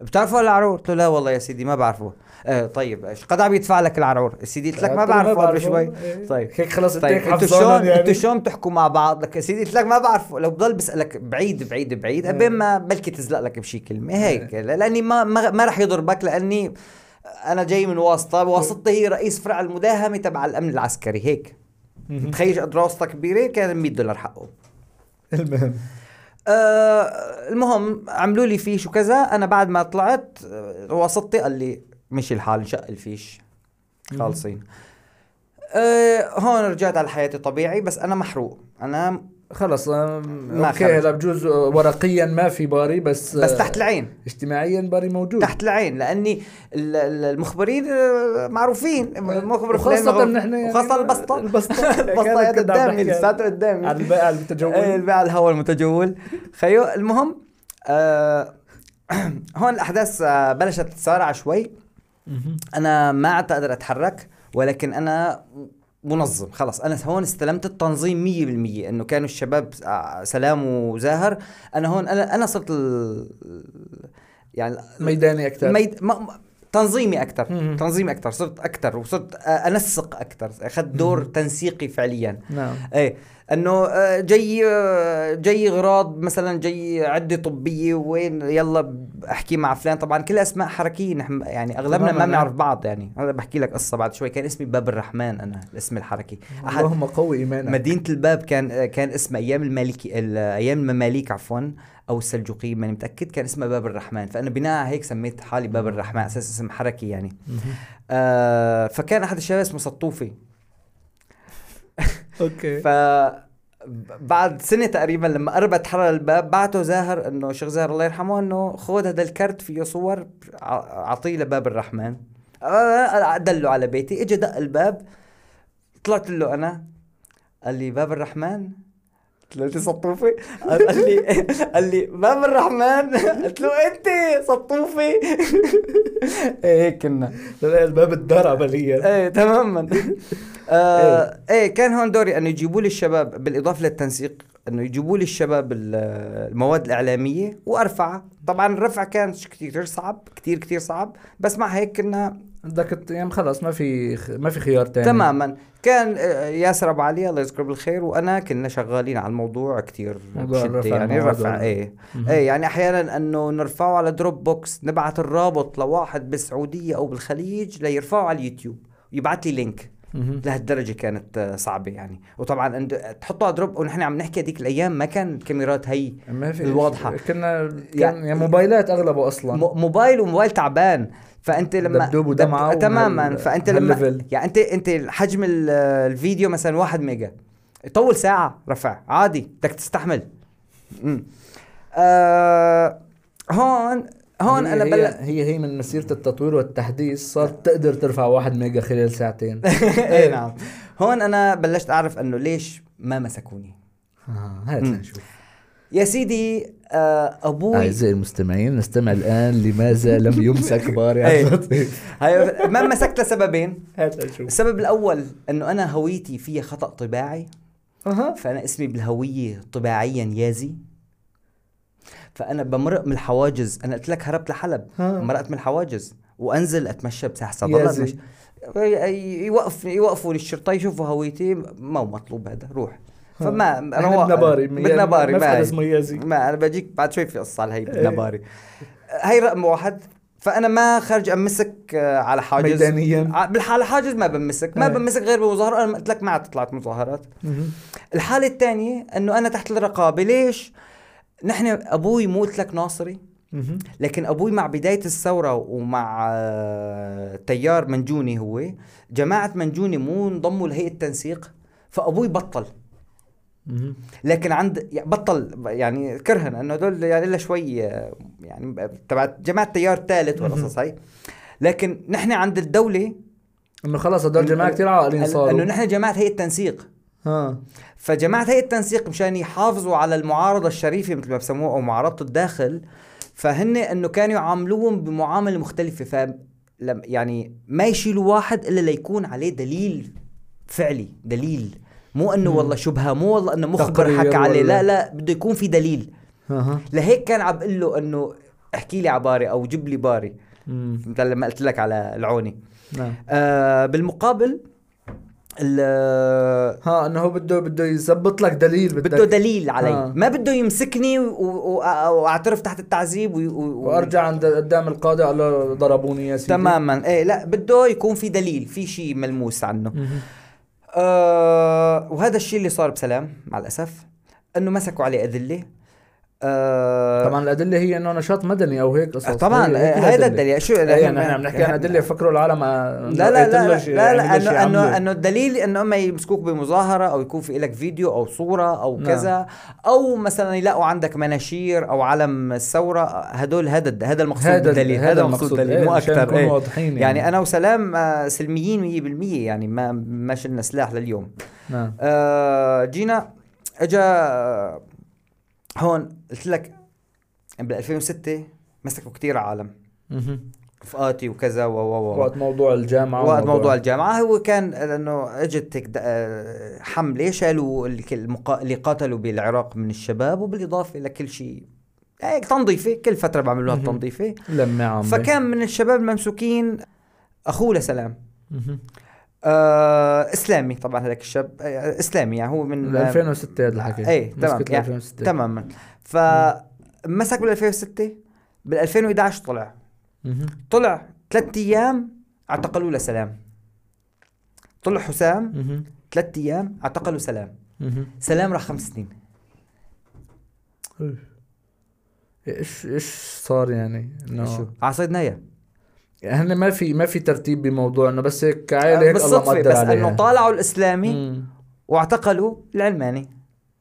Speaker 1: بتعرفوا العرعور؟ قلت له لا والله يا سيدي ما بعرفه. آه طيب إيش قد عم يدفع لك العرعور؟ سيدي قلت لك ما بعرفه قبل شوي. طيب.
Speaker 2: هيك خلص
Speaker 1: طيب
Speaker 2: انت
Speaker 1: أنتوا شلون
Speaker 2: حفظانهم
Speaker 1: أنتوا
Speaker 2: يعني.
Speaker 1: شلون بتحكوا مع بعض؟ لك سيدي قلت لك ما بعرفه. لو بضل بسألك بعيد بعيد بعيد ابين ما بلكي تزلق لك بشي كلمة. هيك لأني ما ما, ما رح يضربك لأني أنا جاي من واسطة. واسطتي هي رئيس فرع المداهمة تبع الأمن العسكري. هيك. تخيل قد واسطه كبيرة كان 100 دولار حقه.
Speaker 2: المهم.
Speaker 1: آه المهم عملوا لي فيش وكذا. أنا بعد ما طلعت آه، واسطتي قال لي مشي الحال انشق الفيش خالصين. آه هون رجعت على حياتي طبيعي بس أنا محروق. أنا
Speaker 2: خلص
Speaker 1: ما okay.
Speaker 2: هلا بجوز ورقيا ما في باري بس
Speaker 1: بس
Speaker 2: آه،
Speaker 1: تحت العين.
Speaker 2: اجتماعيا باري موجود.
Speaker 1: تحت العين لأني ال- ال- المخبرين آه، معروفين. مخبر فلان
Speaker 2: وخاصة
Speaker 1: مخبر-
Speaker 2: نحن يعني
Speaker 1: وخاصة البسطة. [laughs]
Speaker 2: البسطة.
Speaker 1: البسطة قدامي لساته قدامي.
Speaker 2: على البائع
Speaker 1: إيه
Speaker 2: المتجول
Speaker 1: البيع الهوا المتجول. خيو المهم آه [clears throat] هون الأحداث بلشت تتسارع شوي. أنا ما عدت أقدر أتحرك ولكن أنا منظم. خلص أنا هون استلمت التنظيم 100% إنه كانوا الشباب آه، سلام وزاهر. أنا هون أنا أنا صرت ال... يعني
Speaker 2: ميداني أكثر
Speaker 1: ميد... ما... تنظيمي
Speaker 2: أكثر.
Speaker 1: تنظيمي أكثر صرت أكثر وصرت أنسق أكثر أخذت دور تنسيقي فعليا.
Speaker 2: نعم.
Speaker 1: إيه إنه آه، جاي آه، جاي اغراض مثلا جاي عدة طبية وين يلا أحكي مع فلان. طبعا كل أسماء حركية نحن يعني
Speaker 2: أغلبنا
Speaker 1: ما. بنعرف بعض يعني. أنا بحكي لك قصة بعد شوي. كان اسمي باب الرحمن أنا الاسم الحركي.
Speaker 2: اللهم قوي إيمانك.
Speaker 1: مدينة الباب كان آه، كان اسمها أيام المالكي ال- أيام المماليك عفوا. أو السلجوقيين ماني متأكد كان اسمها باب الرحمن. فأنا بناء على هيك سميت حالي باب الرحمن. أساس اسم حركي يعني. آه فكان أحد الشباب اسمه سطوفي. [laughs]
Speaker 2: okay.
Speaker 1: ف بعد سنة تقريبا لما قربت حرر الباب بعته زاهر إنه شيخ زاهر الله يرحمه إنه خذ هذا الكرت فيه صور اعطيه لباب الرحمن. آه، دله على بيتي. اجى دق الباب. طلعت له أنا. قال لي باب الرحمن؟ قلت سطوفي قال لي قال لي باب الرحمن. قلت له أنت سطوفي. هيك كنا.
Speaker 2: لا الباب الدار عمليا.
Speaker 1: إيه تماما. آه إيه. كان هون دوري أنه يجيبوا لي الشباب بالإضافة للتنسيق أنه يجيبوا لي الشباب ال- المواد الإعلامية وأرفعها. طبعا الرفع كان كثير صعب كثير كثير صعب. بس مع هيك كنا
Speaker 2: بدك ت- يعني خلص ما في ما في خيار تاني.
Speaker 1: تماما. كان آه، ياسر أبو علي الله يذكره بالخير وأنا كنا شغالين على الموضوع كثير
Speaker 2: الرفع
Speaker 1: يعني
Speaker 2: وال- إيه.
Speaker 1: إيه يعني أحيانا أنه نرفعه على Dropbox نبعث الرابط لواحد بالسعودية أو بالخليج ليرفعه على اليوتيوب ويبعث لي
Speaker 2: link.
Speaker 1: لهالدرجة كانت آه، صعبة يعني. وطبعا عند تحطه على Drop ونحن عم نحكي هذيك الأيام ما كان الكاميرات هي
Speaker 2: ما في
Speaker 1: الواضحة.
Speaker 2: كنا كان
Speaker 1: يعني-
Speaker 2: موبايلات أغلبه
Speaker 1: أصلا. موبايل وموبايل تعبان. فأنت لما
Speaker 2: دبدوب
Speaker 1: دب- تماما.
Speaker 2: وهال-
Speaker 1: فأنت لما. يعني انت أنت حجم ال- الفيديو مثلا واحد mega. يطول ساعة رفع. عادي. بدك تستحمل. امم آه هون هون
Speaker 2: هي أنا
Speaker 1: بل...
Speaker 2: هي هي من مسيرة التطوير والتحديث. صارت تقدر ترفع واحد mega خلال ساعتين. [laughs]
Speaker 1: إيه نعم. هون أنا بلشت أعرف إنه ليش ما مسكوني.
Speaker 2: آه، هات. لنشوف.
Speaker 1: يا آه أبوي
Speaker 2: أعزائي المستمعين نستمع الآن لماذا لم يمسك [laughs] باري اللطيف
Speaker 1: هاي ما مسكت لسببين. السبب الأول إنه أنا هويتي فيها خطأ طباعي.
Speaker 2: أها.
Speaker 1: فأنا اسمي بالهوية طباعيا يازي. فأنا بمرق من الحواجز. أنا قلت لك هربت لحلب.
Speaker 2: ها.
Speaker 1: مرقت من الحواجز. وأنزل أتمشى بساحة
Speaker 2: يازي.
Speaker 1: يوقف يوقفوا الشرطة يشوفوا هويتي. ما هو مطلوب هذا. روح. فما
Speaker 2: بنباري
Speaker 1: بنباري
Speaker 2: ما في
Speaker 1: ما هي.
Speaker 2: اسمه يازي
Speaker 1: ما أنا بجيك بعد شوي في قصة على هي
Speaker 2: إيه.
Speaker 1: بالنباري هي رقم واحد فأنا ما خرج أمسك آه، على حاجز
Speaker 2: ميدانيا
Speaker 1: ع- بالحالة حاجز ما بمسك ما
Speaker 2: إيه.
Speaker 1: بمسك غير بمظاهرة أنا قلت لك ما عاد طلعت مظاهرات
Speaker 2: مهم.
Speaker 1: الحالة الثانية إنه أنا تحت الرقابة ليش؟ نحن أبوي مو قلت لك ناصري. لكن أبوي مع بداية الثورة ومع آه، تيار منجوني هو جماعة منجوني مو انضموا لهيئة التنسيق فأبوي بطل. لكن عند يعني بطل يعني كرها إنه دول يعني إلا شوي يعني تبع جماعة تيار ثالث والقصص هاي لكن نحن عند الدولة
Speaker 2: إنه خلص هدول جماعة كثير عاقلين صاروا.
Speaker 1: إنه نحن جماعة هيئة تنسيق.
Speaker 2: ها.
Speaker 1: فجماعة هيئة التنسيق مشان يحافظوا على المعارضة الشريفة مثل ما بسموها أو معارضة الداخل فهن إنه كانوا يعاملوهم بمعاملة مختلفة. ف يعني ما يشيلوا واحد إلا ليكون عليه دليل فعلي دليل. مو
Speaker 2: إنه.
Speaker 1: والله شبهة مو والله إنه مخبر حكى عليه لا لا بده يكون في دليل.
Speaker 2: أها.
Speaker 1: لهيك كان عم بقول له إنه احكي لي عباري أو جيب لي باري. مثل لما قلت لك على العوني.
Speaker 2: نعم.
Speaker 1: آه بالمقابل ال-
Speaker 2: ها إنه هو بده بده يثبت لك دليل بدك.
Speaker 1: بده دليل علي.
Speaker 2: آه.
Speaker 1: ما بده يمسكني واعترف تحت التعذيب و... و...
Speaker 2: وأرجع عند قدام القاضي قال له ضربوني يا سيدي.
Speaker 1: تماما. إيه لا بده يكون في دليل في شيء ملموس عنه. آه وهذا الشيء اللي صار بسلام مع الأسف إنه مسكوا عليه ادله آه
Speaker 2: طبعا الأدلة هي إنه نشاط مدني أو هيك قصص
Speaker 1: طبعا آه، هذا
Speaker 2: الأدلة.
Speaker 1: الدليل شو
Speaker 2: إيه يعني إحنا عم نحكي عن أدلة يفكروا العالم آه،
Speaker 1: لا لا لا لا,
Speaker 2: شيء،
Speaker 1: لا, لا انه. انه إنه الدليل إنه اما يمسكوك بمظاهرة أو يكون في لك فيديو أو صورة أو
Speaker 2: نعم.
Speaker 1: كذا أو مثلا يلاقوا عندك مناشير أو علم الثورة هدول هذا هذا المقصود
Speaker 2: هذا
Speaker 1: بالدليل هذا المقصود بالدليل
Speaker 2: إيه،
Speaker 1: مو أكثر
Speaker 2: نكون
Speaker 1: إيه.
Speaker 2: واضحين يعني,
Speaker 1: يعني أنا وسلام آه، سلميين 100% يعني ما ما شلنا سلاح لليوم
Speaker 2: نعم
Speaker 1: آه جينا آه، هون قلت لك بال 2006 مسكوا كثير عالم. رفقاتي وكذا و و و
Speaker 2: وقت موضوع الجامعة
Speaker 1: وقت
Speaker 2: وموضوع-
Speaker 1: موضوع الجامعة هو كان انه إجت آه، حملة شالوا اللي قاتلوا بالعراق من الشباب وبالإضافة لكل شيء هيك تنظيفة كل فترة بعملوها
Speaker 2: مهم.
Speaker 1: التنظيفة
Speaker 2: لمة عامة
Speaker 1: فكان من الشباب الممسوكين أخوه لسلام. آه إسلامي طبعا هذاك الشاب. آه إسلامي يعني هو من
Speaker 2: ال 2006 هذا الحكي.
Speaker 1: إيه تمام يعني
Speaker 2: 2006
Speaker 1: تماما. فمسك بال 2006 بال 2011 طلع. طلع ثلاث أيام اعتقلوه لسلام طلع حسام. ثلاث أيام اعتقلوا سلام. سلام راح خمس سنين.
Speaker 2: إيش إيش صار يعني؟ إنه
Speaker 1: شو على صيدنايا
Speaker 2: هن ما في ما في ترتيب بموضوع إنه بس هيك كعائله هيك الله
Speaker 1: بالصدفه
Speaker 2: مقدر
Speaker 1: بس
Speaker 2: عليها
Speaker 1: انه طالعوا الإسلامي
Speaker 2: مم.
Speaker 1: واعتقلوا العلماني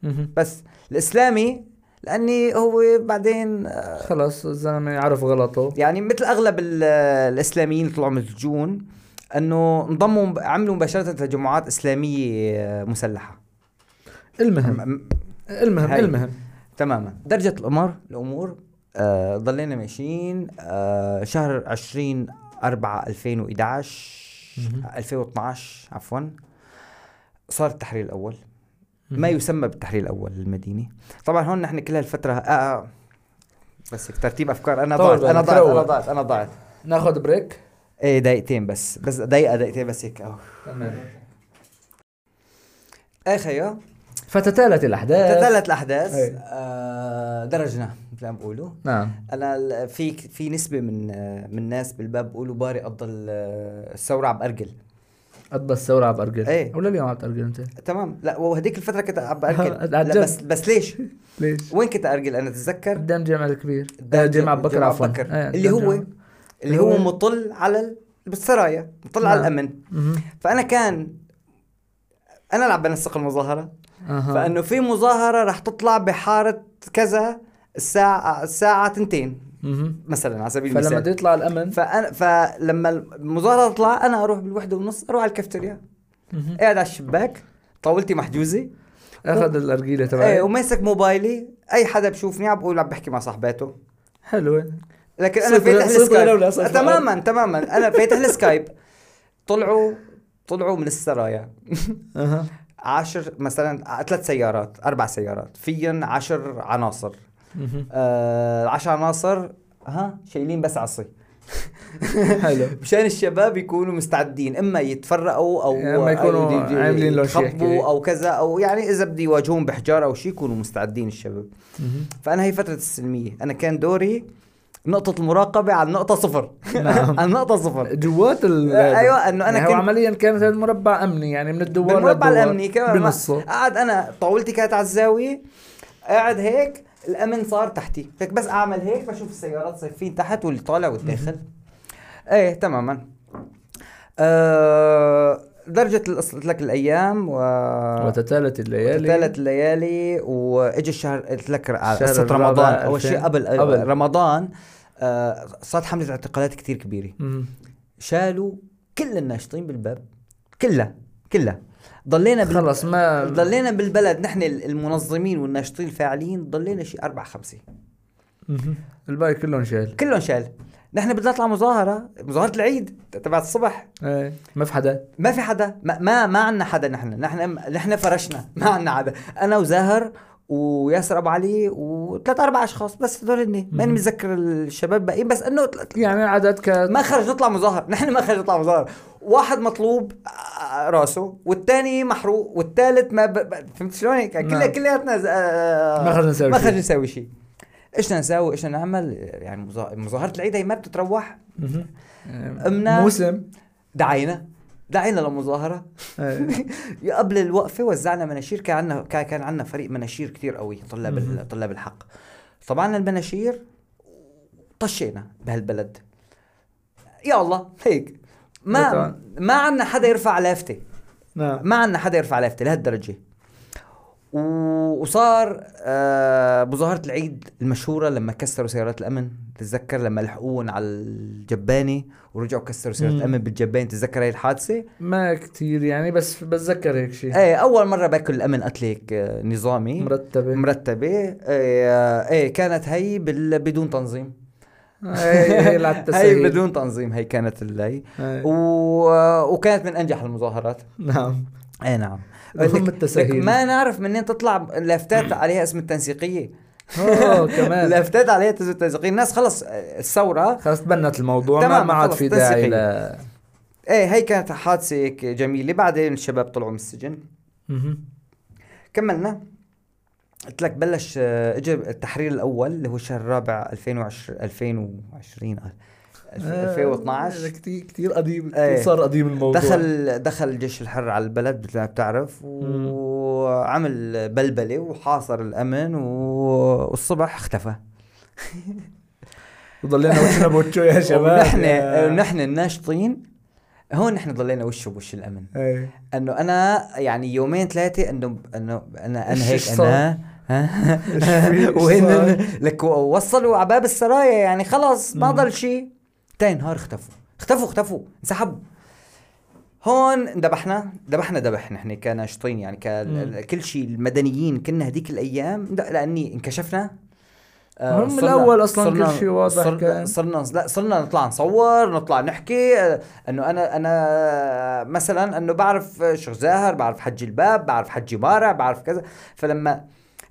Speaker 2: مهم.
Speaker 1: بس الإسلامي لأني هو بعدين آه،
Speaker 2: خلص الزلمه يعرف غلطه
Speaker 1: يعني مثل أغلب ال- الإسلاميين اللي طلعوا من السجون إنه انضموا عملوا مباشرة تجمعات إسلامية آه، مسلحة
Speaker 2: المهم المهم
Speaker 1: هاي.
Speaker 2: المهم
Speaker 1: تماما درجة الأمر الأمور آه ضلينا ماشيين آه شهر 20 4 2011
Speaker 2: مهم.
Speaker 1: 2012 عفوا. صار التحرير الأول. ما. يسمى بالتحرير الأول للمدينة طبعا هون نحن كل هالفترة آه آه بس ترتيب أفكار. أنا
Speaker 2: طول
Speaker 1: ضاعت أنا
Speaker 2: بالك،
Speaker 1: ضاعت أنا
Speaker 2: روق.
Speaker 1: ضاعت أنا ضاعت.
Speaker 2: ناخذ بريك؟
Speaker 1: إيه دقيقتين بس بس دقيقة دقيقتين بس هيك. أهو
Speaker 2: تمام.
Speaker 1: خيا
Speaker 2: فتتالت الأحداث.
Speaker 1: تتالت الأحداث
Speaker 2: إيه.
Speaker 1: آه درجنا مثل ما بقولوا
Speaker 2: نعم.
Speaker 1: أنا في في نسبة من من الناس بالباب بيقولوا باري قضى ال- الثورة عم بارجل
Speaker 2: قضى الثورة عم برجل
Speaker 1: إيه.
Speaker 2: ولا اليوم عم ترجل أنت.
Speaker 1: تمام. لا وهديك الفترة كنت عم
Speaker 2: بأرجل.
Speaker 1: لا؟ بس بس ليش؟ [laughs]
Speaker 2: ليش؟
Speaker 1: وين كنت أرجل؟ أنا تتذكر
Speaker 2: قدام جامع الكبير.
Speaker 1: قدام
Speaker 2: آه، جامع بكر عفوا. إيه،
Speaker 1: اللي هو اللي هو مطل على ال- بالسرايا مطل على
Speaker 2: نعم.
Speaker 1: الأمن.
Speaker 2: مهم.
Speaker 1: فأنا كان أنا اللي عم بنسق
Speaker 2: المظاهرة.
Speaker 1: فإنه في مظاهرة رح تطلع بحارة كذا الساعة الساعة تنتين. مثلا على سبيل
Speaker 2: فلما
Speaker 1: المثال.
Speaker 2: بده يطلع الأمن؟
Speaker 1: فانا فلما المظاهرة تطلع أنا أروح بالوحدة ونص أروح على الكافتيريا. قاعد على الشباك طاولتي محجوزة.
Speaker 2: أخذ الأرجيلة
Speaker 1: إيه
Speaker 2: تبعي
Speaker 1: وماسك موبايلي. أي حدا بشوفني عم بقول عم بحكي مع صاحباته.
Speaker 2: حلوة
Speaker 1: لكن
Speaker 2: أنا
Speaker 1: فاتح السكايب. تماما تماما. أنا فاتح السكايب. طلعوا طلعوا من السرايا.
Speaker 2: أها. [laughs]
Speaker 1: عشر مثلا ثلاث سيارات أربع سيارات فيهم عشر عناصر. آه عشر عناصر ها شايلين بس عصي [laughs]
Speaker 2: حلو. [laughs]
Speaker 1: مشان الشباب يكونوا مستعدين إما يتفرقوا أو إما يكونوا
Speaker 2: عاملين له شيء
Speaker 1: أو كذا أو يعني إذا بدي يواجهون بحجار أو شيء يكونوا مستعدين الشباب. فأنا هي فترة السلمية. أنا كان دوري نقطة المراقبة على النقطة صفر.
Speaker 2: نعم. [laughs]
Speaker 1: على النقطة صفر.
Speaker 2: جوات ال
Speaker 1: أيوه إنه أنا
Speaker 2: يعني
Speaker 1: كنت
Speaker 2: عمليا كانت هذا مربع أمني يعني من الدوار للدوار
Speaker 1: الأمني كمان ما-
Speaker 2: بنصه.
Speaker 1: قاعد أنا طاولتي كانت على الزاوية قاعد هيك الأمن صار تحتي. هيك بس أعمل هيك بشوف السيارات صايفين تحت واللي طالع والداخل. إيه تماما. آه درجة لك الأيام و
Speaker 2: وتتالت الليالي.
Speaker 1: ثلاث ليالي واجى الشهر قلت لك قصة رمضان. أول
Speaker 2: 2000
Speaker 1: شيء قبل,
Speaker 2: قبل.
Speaker 1: قبل. رمضان. صارت حملة اعتقالات كتير كبيرة.
Speaker 2: مهم.
Speaker 1: شالوا كل الناشطين بالباب. كلها كلها. ضلينا بال...
Speaker 2: خلص ما
Speaker 1: ضلينا بالبلد. نحن المنظمين والناشطين الفاعلين ضلينا شي أربعة خمسة.
Speaker 2: الباقي كلهم شايل
Speaker 1: كلهم شال. نحن بدنا نطلع مظاهرة مظاهرة العيد تبعت الصبح.
Speaker 2: إيه ما في حدا.
Speaker 1: ما في حدا. ما ما, ما عنا حدا نحن. نحن نحن فرشنا. ما عنا حدا. أنا وزاهر وياسر ابو علي وثلاث أربع أشخاص بس هذول هن ماني متذكر الشباب باقيين بس إنه
Speaker 2: يعني العدد كان
Speaker 1: ما خرج نطلع مظاهر. [laughs] نحن ما خرج نطلع مظاهر. واحد مطلوب آه، رأسه والثاني محروق والثالث ما ب... ب- فهمت شلون؟ هيك كلها
Speaker 2: نعم.
Speaker 1: كلياتنا ز- آه،
Speaker 2: ما خرجنا نسوي
Speaker 1: ما
Speaker 2: شيء.
Speaker 1: خرجنا نسوي شيء. إيش بدنا نسوي إيش بدنا نعمل؟ يعني مظا- مظاهرة العيد هي ما بتتروح. أمنا-
Speaker 2: موسم.
Speaker 1: دعينا. دعينا لمظاهره
Speaker 2: إيه. [laughs]
Speaker 1: قبل الوقفة وزعنا مناشير كان عندنا كان عندنا فريق مناشير كتير قوي طلاب طلاب الحق. طبعنا المناشير طشينا بهالبلد. يا الله هيك. ما
Speaker 2: طبعاً.
Speaker 1: ما عندنا حدا يرفع لافته
Speaker 2: نعم.
Speaker 1: ما عندنا حدا يرفع لافته لهالدرجة. وصار آه مظاهرة العيد المشهورة لما كسروا سيارات الأمن. تتذكر لما لحقوهم على الجبانة ورجعوا كسروا سيارة
Speaker 2: مم.
Speaker 1: الأمن بالجبانة؟ تتذكر هاي الحادثة؟
Speaker 2: ما كتير يعني بس بتذكر هيك شيء
Speaker 1: إيه أول مرة بأكل الامن قتل هيك آه، نظامي.
Speaker 2: مرتبة.
Speaker 1: مرتبة. إيه, آه، إيه كانت هي بال... بدون تنظيم. [laughs]
Speaker 2: هي هي اللي على
Speaker 1: هي
Speaker 2: التسهيل
Speaker 1: بدون تنظيم هي كانت اللي
Speaker 2: إيه.
Speaker 1: و... وكانت من أنجح المظاهرات.
Speaker 2: نعم.
Speaker 1: إيه نعم. لك-
Speaker 2: التسهيل.
Speaker 1: لك ما نعرف منين تطلع لافتات عليها اسم التنسيقية.
Speaker 2: اوه [laughs] كمان.
Speaker 1: لافتات عليها التنسيقيه الناس خلص آه، الثورة.
Speaker 2: خلص تبنت الموضوع ما
Speaker 1: تمام،
Speaker 2: ما عاد في داعي ل.
Speaker 1: إيه هي كانت حادثة هيك جميلة. بعدين الشباب طلعوا من السجن. كملنا. قلت لك بلش آه، اجى التحرير الأول اللي هو الشهر الرابع 2020 2020 آه، الف-
Speaker 2: آه،
Speaker 1: 2012
Speaker 2: كتير كتير قديم. كتير صار قديم الموضوع
Speaker 1: دخل دخل الجيش الحر على البلد مثل ما بتعرف وعمل بلبلة وحاصر الأمن و- والصبح اختفى [laughs]
Speaker 2: وضلينا وشنا بوجه يا [laughs] شباب
Speaker 1: ونحن
Speaker 2: يا-
Speaker 1: ونحن الناشطين هون نحن ضلينا وشه بوش الأمن
Speaker 2: إيه.
Speaker 1: إنه أنا يعني يومين ثلاثة انه إنه أنا أنا هيك؟
Speaker 2: أنا [laughs]
Speaker 1: وين؟ لك وصلوا على باب السرايا يعني خلص ما. ضل شيء تاني نهار اختفوا. اختفوا اختفوا انسحبوا. هون ذبحنا ذبحنا ذبح نحن كناشطين يعني كل شيء المدنيين كنا هذيك الأيام لا- لأني انكشفنا. آه،
Speaker 2: هم أصلاً
Speaker 1: صرنا-
Speaker 2: كل شيء واضح
Speaker 1: صرنا
Speaker 2: كان.
Speaker 1: صرنا لا صرنا نطلع نصور نطلع نحكي آه، إنه أنا أنا مثلا إنه بعرف شيخ زاهر بعرف حجي الباب بعرف حجي مارع بعرف كذا. فلما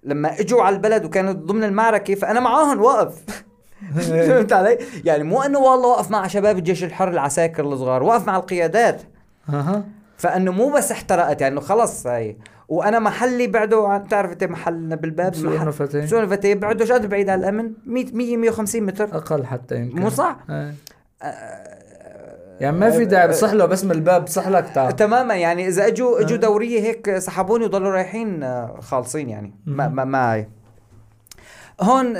Speaker 1: لما إجوا على البلد وكانوا ضمن المعركة فأنا معاهم واقف. [laughs] [laughs] فهمت علي؟ يعني مو إنه والله واقف مع شباب الجيش الحر العساكر الصغار واقف مع القيادات
Speaker 2: أها
Speaker 1: فإنه مو بس احترقت يعني إنه خلص هاي وأنا محلي بعده عن بتعرف انت محلنا بالباب
Speaker 2: بسوق
Speaker 1: محل-
Speaker 2: نفتين.
Speaker 1: بسوق نفتين بعده شو قد بعيد عن الأمن 100 100 150 متر
Speaker 2: أقل حتى يمكن
Speaker 1: مو صح؟
Speaker 2: إيه. يعني ما في داعي بصح له بس من الباب بصح لك تعال
Speaker 1: تماما يعني إذا إجوا إجوا
Speaker 2: آه.
Speaker 1: دورية هيك سحبوني وضلوا رايحين آه، خالصين يعني ما. ما, ما هي. هون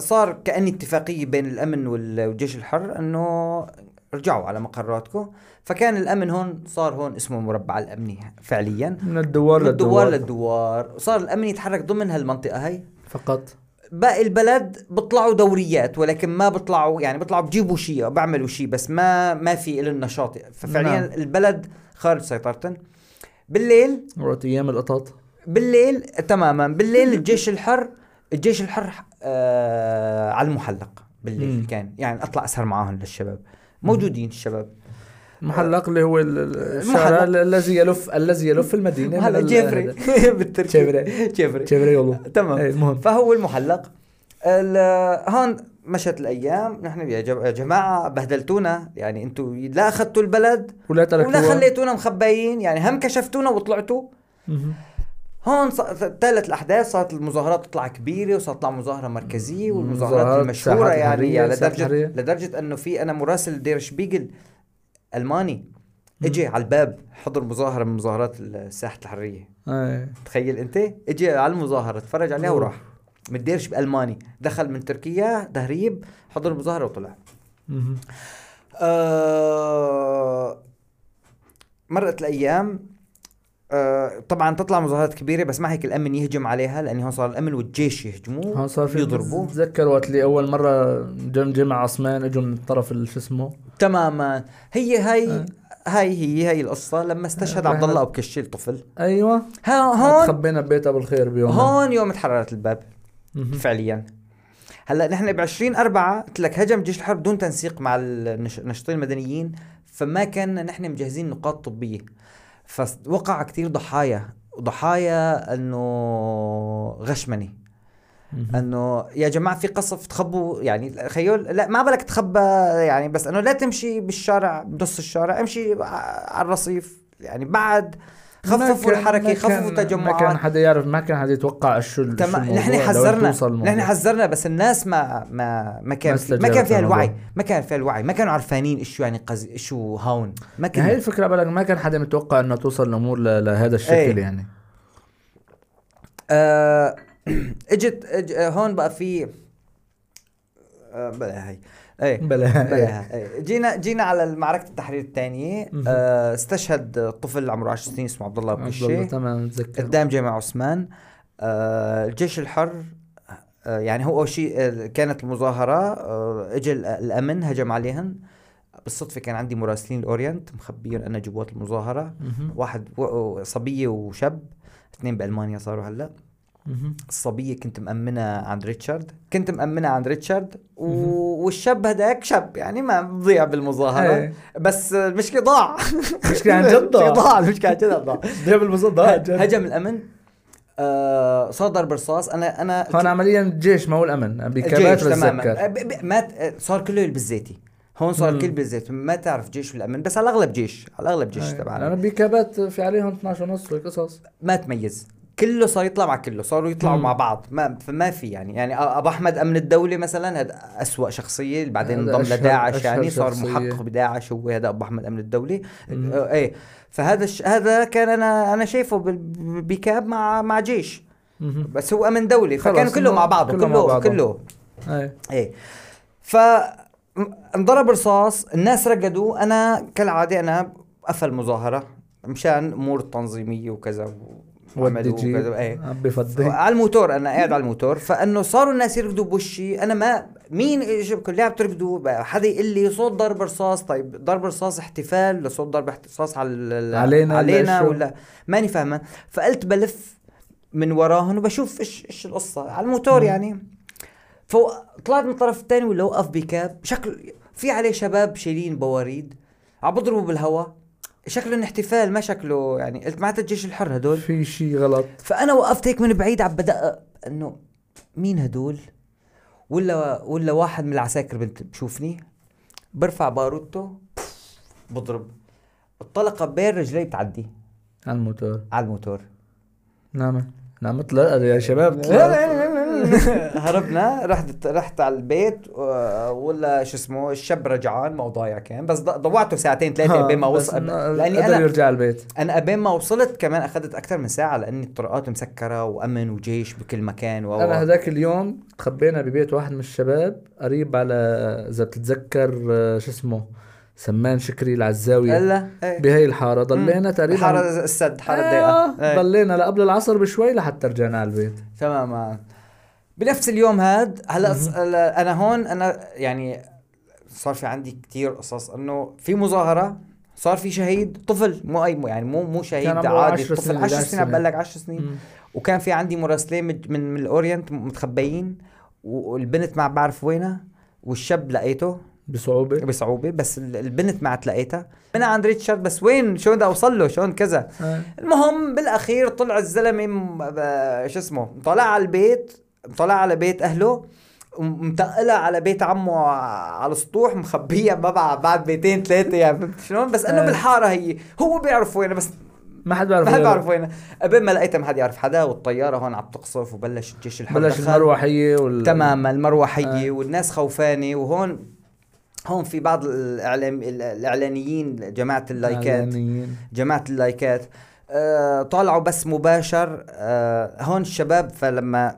Speaker 1: صار كأني اتفاقية بين الأمن وال- والجيش الحر أنه رجعوا على مقراتكم. فكان الأمن هون صار هون اسمه المربع الأمني فعليا.
Speaker 2: من الدوار
Speaker 1: من الدوار
Speaker 2: للدوار.
Speaker 1: للدوار. صار الأمن يتحرك ضمن هالمنطقة هاي
Speaker 2: فقط.
Speaker 1: باقي البلد بيطلعوا دوريات ولكن ما بيطلعوا يعني بيطلعوا بجيبوا شيء بيعملوا شيء بس ما ما في له النشاط ففعليا
Speaker 2: نعم.
Speaker 1: البلد خارج سيطرتهم بالليل
Speaker 2: وقت أيام القطط
Speaker 1: بالليل تماما. بالليل [laughs] الجيش الحر الجيش الحر آه على المحلق بالليل
Speaker 2: مم.
Speaker 1: كان. يعني أطلع أسهر معاهم للشباب. موجودين الشباب.
Speaker 2: المحلق اللي هو ال- ال- الشارع. الذي يلف الذي يلف
Speaker 1: المدينة
Speaker 2: ال-
Speaker 1: çevre.
Speaker 2: هذا. [laughs]
Speaker 1: بالتركي çevre.
Speaker 2: çevre. والله
Speaker 1: تمام.
Speaker 2: إيه، المهم
Speaker 1: فهو المحلق. ال- هون مشت الأيام. نحن يا جم- يا جماعة بهدلتونا. يعني أنتم لا أخذتوا البلد
Speaker 2: ولا تركوا
Speaker 1: ولا خليتونا مخبيين. يعني هم كشفتونا وطلعتوا. هون تتالت الأحداث صارت المظاهرات تطلع كبيرة وصارت تطلع مظاهرة مركزية والمظاهرات
Speaker 2: مظاهرات المشهورة
Speaker 1: يعني, يعني
Speaker 2: لدرجة.
Speaker 1: لدرجة إنه في أنا مراسل دير شبيجل ألماني اجى على الباب حضر مظاهرة من مظاهرات ساحه الحرية.
Speaker 2: إيه
Speaker 1: تخيل أنت؟ اجى على المظاهرة تفرج عليها. وراح. من دير شب الماني دخل من تركيا تهريب حضر المظاهره وطلع. آه مرت الأيام آه طبعا تطلع مظاهرات كبيرة بس ما هيك الأمن يهجم عليها لأن هون صار الأمن والجيش يهجموه
Speaker 2: هون صار في
Speaker 1: يضربوا
Speaker 2: بتذكر وقت اللي أول مرة جم جمع عثمان إجوا من طرف ال- شو اسمه؟
Speaker 1: تماما. هي هي
Speaker 2: آه.
Speaker 1: هاي هي هاي القصة. لما استشهد
Speaker 2: آه،
Speaker 1: عبد الله أبو كشيل طفل.
Speaker 2: أيوه.
Speaker 1: ها هون
Speaker 2: تخبينا ببيت ابو الخير بيوم
Speaker 1: هون يوم تحررت الباب. فعليا. هلأ نحن ب 20 4 قلت لك هجم جيش الحرب بدون تنسيق مع الناشطين المدنيين فما كان نحن مجهزين نقاط طبية. فوقع كثير ضحايا ضحايا إنه غشمني. إنه يا جماعة في قصف تخبوا يعني خيول لا ما بالك تخبى يعني بس إنه لا تمشي بالشارع بنص الشارع امشي على الرصيف يعني بعد خففوا
Speaker 2: الحركة
Speaker 1: خففوا
Speaker 2: كان- ما كان حدا يعرف ما كان حدا يتوقع شو شو
Speaker 1: نحن حذرنا. نحن حذرنا بس الناس ما ما ما كان
Speaker 2: ما
Speaker 1: في ما كان فيها. الوعي. ما كان فيها الوعي. ما كانوا عارفانين إيش يعني قز... شو هون. ما
Speaker 2: يعني هي
Speaker 1: كان
Speaker 2: الفكرة بالك ما كان حدا متوقع انه توصل الأمور ل- لهذا الشكل
Speaker 1: إيه.
Speaker 2: يعني.
Speaker 1: آه [clears throat] اجت أج... هون بقى في آه بلا هي إيه
Speaker 2: بلا
Speaker 1: بلا. إيه. جينا جينا على معركة التحرير الثانية
Speaker 2: مهم.
Speaker 1: آه استشهد طفل عمره 10 سنين اسمه عبد الله
Speaker 2: الله
Speaker 1: بكشي
Speaker 2: تمام متذكر
Speaker 1: قدام جامع عثمان. آه الجيش الحر آه يعني هو أول شيء آه، كانت المظاهرة آه اجى ال- الأمن هجم عليهن. بالصدفة كان عندي مراسلين الأورينت مخبيين أنا جوات المظاهرة.
Speaker 2: مهم.
Speaker 1: واحد صبية وشاب اثنين بألمانيا صاروا هلأ.
Speaker 2: مهم.
Speaker 1: الصبية كنت مأمنها عند ريتشارد. كنت مأمنها عند ريتشارد و... والشاب هداك شاب يعني ما بضيع بالمظاهرة.
Speaker 2: إيه.
Speaker 1: بس المشكلة ضاع.
Speaker 2: المشكلة عن جد ضاع. [laughs]
Speaker 1: ضاع المشكلة عن جد ضاع.
Speaker 2: ده بالمصدق
Speaker 1: هجم الأمن. آه صار ضرب رصاص. أنا أنا
Speaker 2: هون عمليا الجيش ما هو الأمن
Speaker 1: الجيش تماما. آه، ب- ب- ما ت- صار كله بالزيتي. هون صار. كل بالزيت. ما تعرف جيش والامن بس على الأغلب جيش على الأغلب جيش
Speaker 2: لأنه
Speaker 1: تبعنا.
Speaker 2: بكابات في عليهم 12 ونص وقصص
Speaker 1: ما تميز. كله صار يطلع مع كله صاروا يطلعوا
Speaker 2: مم.
Speaker 1: مع بعض ما فما في يعني يعني أبو أحمد أمن الدولة مثلا هذا أسوأ شخصية بعدين انضم لداعش يعني صار. محقق بداعش هو هذا أبو أحمد أمن الدولة
Speaker 2: مم.
Speaker 1: إيه فهذا الش... هذا كان أنا أنا شايفه بكآب مع مع جيش
Speaker 2: مهم.
Speaker 1: بس هو أمن دولي
Speaker 2: خلص،
Speaker 1: فكانوا كله مع بعضه
Speaker 2: كله مع
Speaker 1: كله
Speaker 2: بعضه.
Speaker 1: كله
Speaker 2: إيه
Speaker 1: إيه ف انضرب رصاص الناس رقدوا أنا كالعادة أنا قفل مظاهره مشان أمور تنظيمية وكذا و- وعملوا إيه.
Speaker 2: عم بفضي
Speaker 1: على الموتور أنا قاعد على الموتور. فإنه صاروا الناس يركضوا بوشي. أنا ما مين كلها بتركضوا بقى حدا يقول لي صوت ضرب رصاص. طيب ضرب رصاص احتفال. لصوت ضرب رصاص على
Speaker 2: علينا
Speaker 1: علينا
Speaker 2: ولا
Speaker 1: ماني فاهمة. فقلت بلف من وراهن وبشوف إيش إيش القصة. على الموتور
Speaker 2: مم.
Speaker 1: يعني. فطلعت من الطرف الثاني ولا وقف بكاب. شكله في عليه شباب شايلين بواريد. عم بضربوا بالهواء. شكله احتفال ما شكله يعني. قلت معناتها الجيش الحر هدول.
Speaker 2: في شيء غلط.
Speaker 1: فأنا وقفت هيك من بعيد عم بدقق إنه مين هدول؟ ولا ولا واحد من العساكر بنت بشوفني. برفع باروتو بضرب. الطلقة بين رجلي بتعدي.
Speaker 2: على الموتور.
Speaker 1: على الموتور.
Speaker 2: نعم نعم اطلع يا شباب. [laughs]
Speaker 1: هربنا رحت رحت على البيت ولا شو اسمه الشاب رجعان ما ضايع كان بس ضوعته ساعتين
Speaker 2: ثلاثة
Speaker 1: بين ما وصل
Speaker 2: لأني
Speaker 1: أنا
Speaker 2: يرجع البيت.
Speaker 1: أنا ابين ما وصلت كمان أخذت أكثر من ساعة لأني الطرقات مسكرة وأمن وجيش بكل مكان و
Speaker 2: أنا هذاك اليوم تخبينا ببيت واحد من الشباب قريب على إذا بتتذكر آه، شو اسمه سمان شكري العزاوية.
Speaker 1: الا إيه.
Speaker 2: بهي الحارة ضلينا تقريبا
Speaker 1: حارة السد حارة
Speaker 2: آه،
Speaker 1: الضيقة إيه.
Speaker 2: ضلينا لقبل العصر بشوي لحتى رجعنا على البيت.
Speaker 1: تماما. بنفس اليوم هاد هلأ أنا هون أنا يعني صار في عندي كتير قصص إنه في مظاهرة صار في شهيد طفل مو أي مو يعني مو مو شهيد عادي
Speaker 2: 10
Speaker 1: طفل
Speaker 2: سنين،
Speaker 1: 10
Speaker 2: 11
Speaker 1: سنين. بقول لك 10 سنين. وكان في عندي مراسلين من من, من الأورينت متخبيين والبنت ما بعرف وينها والشاب لقيته.
Speaker 2: بصعوبة.
Speaker 1: بصعوبة بس ال- البنت ما تلاقيتها أنا عند ريتشارد بس وين؟ شلون بدي أوصل له؟ شلون كذا؟
Speaker 2: آه.
Speaker 1: المهم بالأخير طلع الزلمة م- ب- شو اسمه طلع على البيت. طلع على بيت أهله متقلها على بيت عمه على السطوح مخبيها ما بعد بيتين ثلاثة يعني فهمت شلون بس انه
Speaker 2: آه.
Speaker 1: بالحارة هي هو بيعرف وينها بس
Speaker 2: ما حد بيعرف
Speaker 1: ما حد. بيعرف وينها قبل ما لقيتها ما حد يعرف حدا والطيارة هون عم تقصف وبلش الجيش الحر
Speaker 2: بلش
Speaker 1: دخل.
Speaker 2: المروحية وال
Speaker 1: تماما المروحية
Speaker 2: آه.
Speaker 1: والناس خوفانة وهون هون في بعض الاعلام الإعلاميين جماعة اللايكات. جماعة اللايكات آه طالعوا بس مباشر آه هون الشباب فلما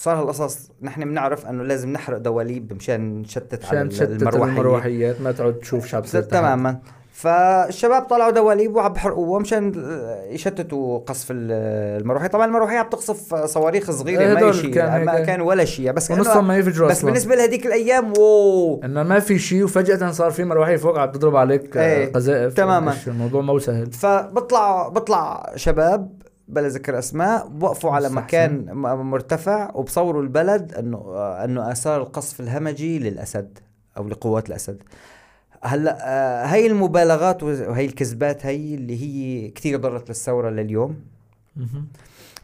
Speaker 1: صار هالقصص نحن بنعرف إنه لازم نحرق دواليب مشان نشتت على المروحية.
Speaker 2: المروحيات ما تعود تشوف شعب
Speaker 1: تماما. فالشباب طلعوا دواليب وعم بحرقوها مشان يشتتوا قصف المروحية. طبعا المروحية عم تقصف صواريخ
Speaker 2: صغيرة
Speaker 1: ما شيء
Speaker 2: كان
Speaker 1: ما. كان ولا شيء. بس كأنه-
Speaker 2: ما يفجروا
Speaker 1: بس
Speaker 2: أصلا.
Speaker 1: بالنسبة لهذيك الأيام واو!
Speaker 2: إنه ما في شيء وفجأة صار في مروحية فوق عم تضرب عليك آه،
Speaker 1: إيه،
Speaker 2: قذائف
Speaker 1: تماماً.
Speaker 2: الموضوع مو سهل.
Speaker 1: فبطلع بطلع شباب بلا ذكر أسماء بوقفوا على مكان م- مرتفع وبصوروا البلد أنه أنه آثار القصف الهمجي للأسد أو لقوات الأسد. هلأ آه، هي المبالغات وهي الكذبات هي اللي هي كثير ضرت للثورة لليوم.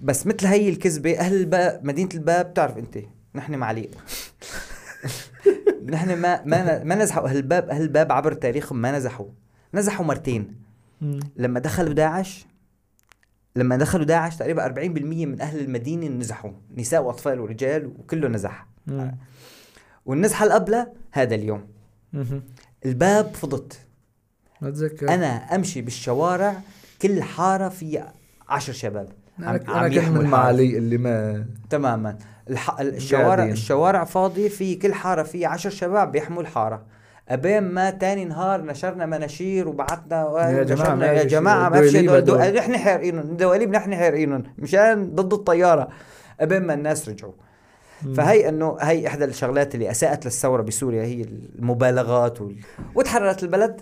Speaker 1: بس مثل هي الكذبة أهل الباب مدينة الباب بتعرف أنت نحن معليق. [laughs] نحن ما ما ما نزحوا أهل الباب أهل الباب عبر تاريخهم ما نزحوا. نزحوا مرتين. لما دخلوا داعش لما دخلوا داعش تقريبا 40% من أهل المدينة نزحوا نساء وأطفال ورجال وكله نزح
Speaker 2: مم.
Speaker 1: والنزحة القبلة هذا اليوم
Speaker 2: مهم.
Speaker 1: الباب فضت
Speaker 2: بتذكر
Speaker 1: أنا أمشي بالشوارع كل حارة في عشر شباب عم- عم الحارة.
Speaker 2: المعالي اللي ما
Speaker 1: تماما الح... الشوارع
Speaker 2: قاعدين.
Speaker 1: الشوارع فاضية في كل حارة في عشر شباب بيحموا الحارة أبين ما تاني نهار نشرنا مناشير وبعتنا
Speaker 2: يا
Speaker 1: نشرنا يا
Speaker 2: جماعة.
Speaker 1: ما في شيء
Speaker 2: دواليب
Speaker 1: دو...
Speaker 2: هدول.
Speaker 1: نحن حارقينهم دواليب نحن حارقينهم مشان ضد الطيارة أبين ما الناس رجعوا. فهي إنه هي إحدى الشغلات اللي أساءت للثورة بسوريا هي المبالغات وال... وتحررت البلد.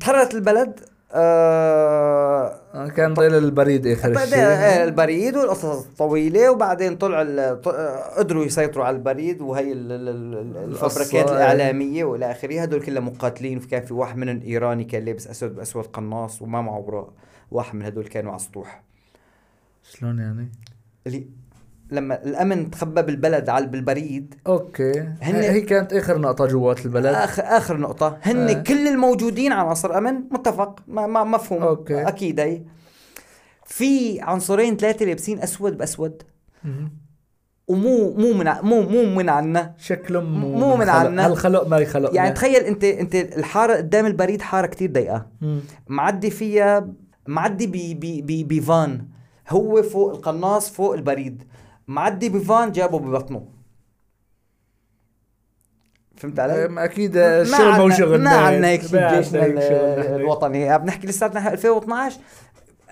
Speaker 1: تحررت البلد آه...
Speaker 2: كان ضل البريد آخر
Speaker 1: بعدين
Speaker 2: شيء
Speaker 1: آه، البريد والقصص الطويلة وبعدين طلع قدروا يسيطروا على البريد وهي ال- ال- ال- الفبركات الإعلامية وإلى آخره. هدول كلهم مقاتلين. وكان في واحد منهم إيراني كان لابس أسود بأسود قناص وما معه براء. واحد من هدول كانوا على السطوح.
Speaker 2: شلون يعني؟
Speaker 1: لما الأمن تخبى بالبلد على بالبريد.
Speaker 2: okay.
Speaker 1: هن-
Speaker 2: هي كانت آخر نقطة جوات البلد.
Speaker 1: اخر آخر نقطة. هن
Speaker 2: آه.
Speaker 1: كل الموجودين عناصر امن متفق. ما ما مفهوم.
Speaker 2: أوكي.
Speaker 1: أكيد هي في عنصرين ثلاثة لابسين أسود
Speaker 2: بأسود.
Speaker 1: ومو مو من مو مو من عنا.
Speaker 2: شكلهم مو
Speaker 1: مو من. عنا.
Speaker 2: هالخلق ما يخلق
Speaker 1: يعني تخيل انت أنت الحارة قدام البريد حارة كتير ضيقة. معدي فيها معدي بفان هو فوق القناص فوق البريد. معدي بفان جابه ببطنه. فهمت علي؟
Speaker 2: أكيد
Speaker 1: ما
Speaker 2: الشغل مو شغلنا
Speaker 1: ما عندنا هيك
Speaker 2: ما شغل نحن.
Speaker 1: الوطني. بنحكي لساتنا 2012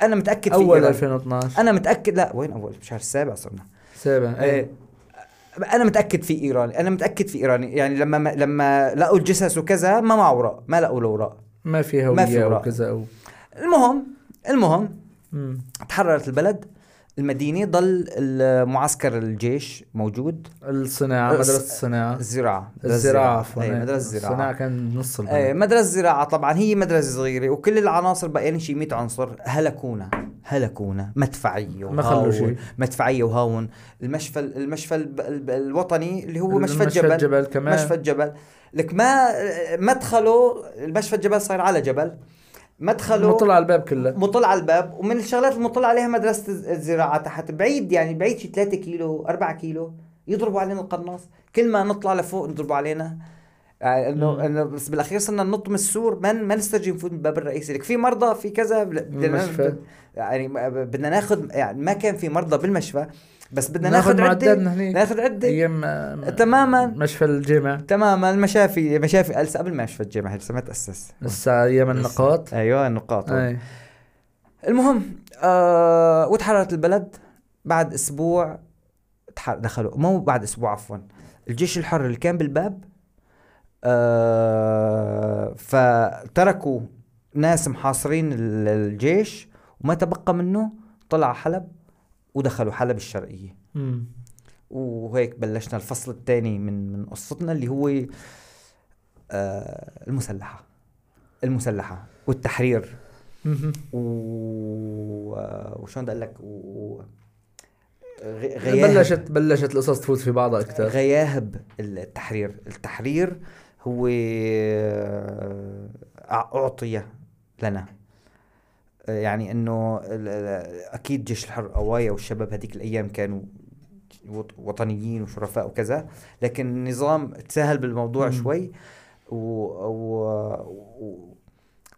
Speaker 1: أنا متأكد في
Speaker 2: أول
Speaker 1: إيران.
Speaker 2: 2012
Speaker 1: أنا متاكد لا وين أول؟ بشهر السابع صرنا.
Speaker 2: سابع
Speaker 1: إيه.
Speaker 2: إيه.
Speaker 1: أنا متأكد في إيراني. أنا متأكد في إيراني. يعني لما لما لقوا الجثث وكذا ما معه أوراق. ما لقوا له أوراق.
Speaker 2: ما في
Speaker 1: ما في.
Speaker 2: وكذا أو
Speaker 1: المهم المهم
Speaker 2: مم.
Speaker 1: تحررت البلد. المدينة ضل المعسكر الجيش موجود.
Speaker 2: الصناعة
Speaker 1: الس-
Speaker 2: مدرسة الصناعة.
Speaker 1: الزراعة.
Speaker 2: الزراعة عفوا إيه.
Speaker 1: مدرسة
Speaker 2: الصناعة
Speaker 1: الزراعة
Speaker 2: كان نص البلد.
Speaker 1: مدرسة الزراعة طبعا هي مدرسة صغيرة وكل العناصر بقينا شي 100 عنصر هلكونا هلكونا مدفعية
Speaker 2: ما خلوا شيء.
Speaker 1: مدفعية وهاون. المشفى المشفى الوطني اللي هو مشفى الجبل.
Speaker 2: الجبل كمان.
Speaker 1: مشفى الجبل. لك ما مدخله المشفى الجبل صار على جبل. مدخله
Speaker 2: مطلع على الباب كله.
Speaker 1: مطل على الباب ومن الشغلات المطل عليها مدرسة الز- الزراعة تحت بعيد يعني بعيد شي 3 كيلو 4 كيلو يضربوا علينا القناص. كل ما نطلع لفوق يضربوا علينا. يعني
Speaker 2: مم.
Speaker 1: إنه انه بس بالأخير صرنا ننط من السور ما ما نسترجي نفوت من الباب الرئيسي. لك في مرضى في كذا بدنا
Speaker 2: المشفى.
Speaker 1: يعني بدنا ناخذ يعني ما كان في مرضى بالمشفى. بس بدنا
Speaker 2: ناخذ عدة.
Speaker 1: ناخذ
Speaker 2: عدة. أيام
Speaker 1: تماما.
Speaker 2: مشفى الجامع.
Speaker 1: تماما. المشافي مشافي لسه قبل ما مشفى الجامعة لسه ما تأسس.
Speaker 2: لسه أيام النقاط.
Speaker 1: أيوه النقاط.
Speaker 2: أي.
Speaker 1: المهم آه وتحررت البلد. بعد أسبوع دخلوا. مو بعد أسبوع عفوا. الجيش الحر اللي كان بالباب آه فتركوا ناس محاصرين ال- الجيش وما تبقى منه طلع حلب. ودخلوا حلب الشرقية.
Speaker 2: مم.
Speaker 1: وهيك بلشنا الفصل الثاني من من قصتنا اللي هو آه المسلحة. المسلحة والتحرير. و... وشلون بدي أقول لك؟ و... غياهب.
Speaker 2: بلشت بلشت القصص تفوت في بعضها أكثر
Speaker 1: غياهب التحرير. التحرير هو آه، أعطي لنا. آه، يعني إنه أكيد جيش الحر قوايا والشباب هذيك الأيام كانوا وط- وطنيين وشرفاء وكذا لكن النظام تساهل بالموضوع
Speaker 2: مم.
Speaker 1: شوي و... و... و...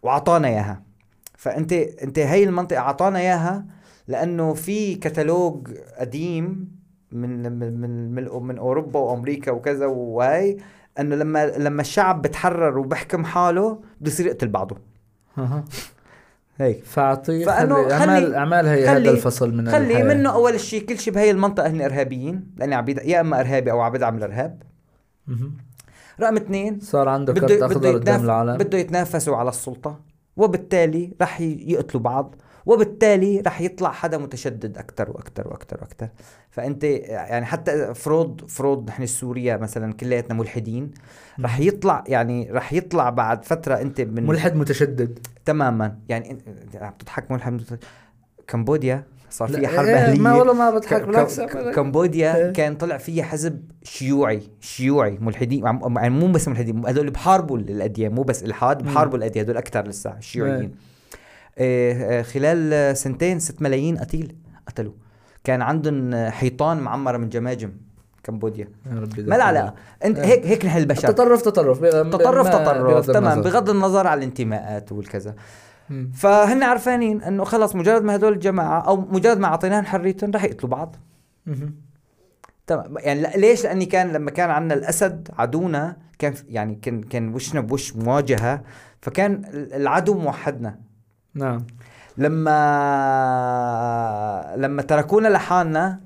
Speaker 1: وأعطانا إياها فانت أنت هي المنطقة أعطانا إياها لأنه في كتالوج قديم من من من من, أوروبا وأمريكا وكذا وهي إنه لما لما الشعب بتحرر وبحكم حاله بده يصير يقتل بعضه. هيك
Speaker 2: فاعطيه
Speaker 1: فأنه
Speaker 2: خلي اعمال اعمال هي هذا الفصل من
Speaker 1: خلي
Speaker 2: الحياة.
Speaker 1: منه أول شيء كل شيء بهي المنطقة هن إرهابيين لأني عم يا إما إرهابي أو عم بدعم
Speaker 2: الإرهاب.
Speaker 1: رقم اثنين
Speaker 2: صار عنده كرت أخضر قدام. العالم
Speaker 1: بده يتنافسوا على السلطة وبالتالي رح يقتلوا بعض وبالتالي رح يطلع حدا متشدد أكثر وأكثر وأكثر وأكثر فأنت يعني حتى فروض فروض نحن السوريا مثلا كلياتنا ملحدين رح يطلع يعني رح يطلع بعد فترة أنت من
Speaker 2: ملحد متشدد.
Speaker 1: تماما. يعني عم تضحك ملحد مت- كمبوديا صار فيها حرب
Speaker 2: إيه،
Speaker 1: أهلية.
Speaker 2: ما والله ما بضحك بالعكس
Speaker 1: كمبوديا
Speaker 2: إيه.
Speaker 1: كان طلع فيها حزب شيوعي شيوعي ملحدين يعني مو بس ملحدين هذول بحاربوا الأديان مو بس الحاد. بحاربوا الأديان هذول أكثر لسه الشيوعيين إيه، خلال سنتين 6 ملايين قتيل قتلوا. كان عندهم حيطان معمره من جماجم كمبوديا.
Speaker 2: يا ربي
Speaker 1: ما انت
Speaker 2: إيه.
Speaker 1: هيك هيك نحن البشر.
Speaker 2: تطرف تطرف.
Speaker 1: تطرف تطرف. تمام. بغض النظر عن الانتماءات والكذا. فهن عارفانين انه خلص مجرد ما هدول الجماعة أو مجرد ما اعطيناهم حريتهم رح يقتلوا بعض. تمام. يعني ليش؟ لأني كان لما كان عندنا الأسد عدونا كان يعني كان كان وشنا بوش مواجهة فكان ال- العدو موحدنا.
Speaker 2: نعم.
Speaker 1: لما لما تركونا لحالنا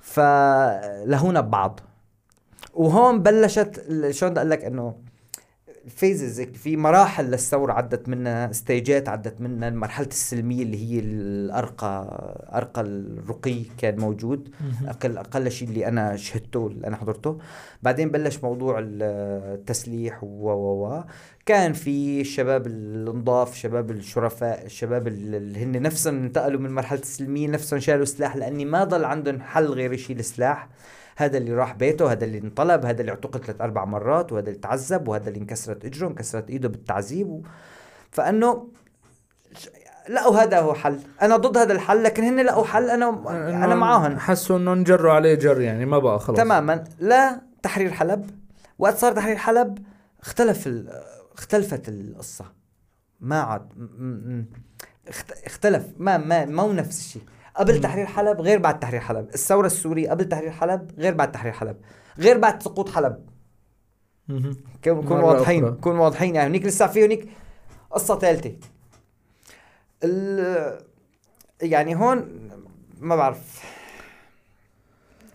Speaker 1: فلهونا ببعض. وهون بلشت شلون بدي أقول لك إنه phases في مراحل للثورة عدت منها ستيجات عدت منها مرحلة السلمية اللي هي الأرقى أرقى الرقي كان موجود. أقل أقل شيء اللي أنا شهدته اللي أنا حضرته. بعدين بلش موضوع ال- التسليح و و و. كان في الشباب النضاف شباب الشرفاء الشباب ال- اللي هن نفسهم انتقلوا من مرحلة السلمية نفسهم شالوا سلاح لأني ما ضل عندهم حل غير يشيل السلاح هذا اللي راح بيته هذا اللي انطلب هذا اللي اعتقل ثلاث أربع مرات وهذا اللي تعذب وهذا اللي انكسرت إجره انكسرت إيده بالتعذيب و... فأنه لقوا هذا هو حل. أنا ضد هذا الحل لكن هن لقوا حل أنا
Speaker 2: أنا
Speaker 1: معاهم
Speaker 2: حسوا إنه انجروا عليه جر يعني ما بقى خلص
Speaker 1: تماما. لا تحرير حلب. وقت صار تحرير حلب اختلف ال... اختلفت القصة. ما عاد اختلف. ما ما ما هو نفس الشيء. قبل. تحرير حلب غير بعد تحرير حلب. الثورة السورية قبل تحرير حلب غير بعد تحرير حلب. غير بعد سقوط حلب. نكون واضحين. نكون واضحين يعني. هنيك لسه في هنيك قصة ثالثة. ال... يعني هون ما بعرف.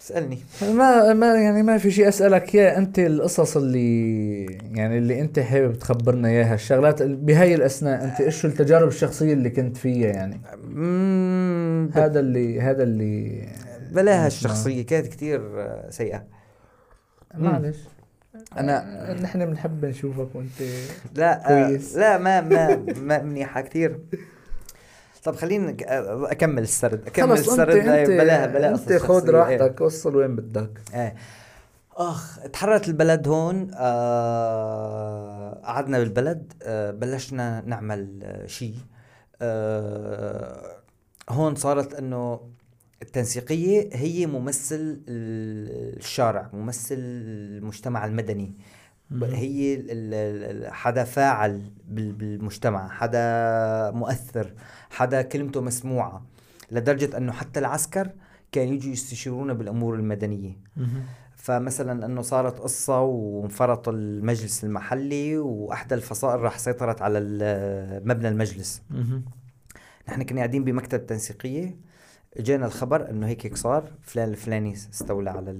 Speaker 1: اسألني.
Speaker 2: ما ما يعني ما في شيء أسألك. اياه أنت القصص اللي يعني اللي أنت حابب تخبرنا إياها الشغلات ال- بهاي الأثناء أنت إيش التجارب الشخصية اللي كنت فيها يعني؟ هذا اللي هذا اللي
Speaker 1: بلاها
Speaker 2: نسمع.
Speaker 1: الشخصية كانت كتير آه، سيئة
Speaker 2: معلش.
Speaker 1: أنا
Speaker 2: نحن بنحب نشوفك وأنت
Speaker 1: لا آه،
Speaker 2: كويس.
Speaker 1: لا ما ما ما منيحة كتير. طب آه، أكمل السرد. أكمل
Speaker 2: خلص انت
Speaker 1: السرد
Speaker 2: انت
Speaker 1: بلاها بلاها أنت
Speaker 2: خذ. راحتك وصل وين بدك؟
Speaker 1: إيه. أخ تحررت البلد هون. آه قعدنا بالبلد. آه بلشنا نعمل آه شيء آه هون صارت إنه التنسيقية هي ممثل ال- الشارع ممثل المجتمع المدني. هي حدا فاعل بال- بالمجتمع حدا مؤثر حدا كلمته مسموعة لدرجة أنه حتى العسكر كان يجوا يستشيرونا بالأمور المدنية. فمثلا أنه صارت قصة وانفرط المجلس المحلي وأحدى الفصائل راح سيطرت على مبنى المجلس. نحن كنا قاعدين بمكتب تنسيقية اجانا الخبر أنه هيك هيك صار فلان الفلاني استولى على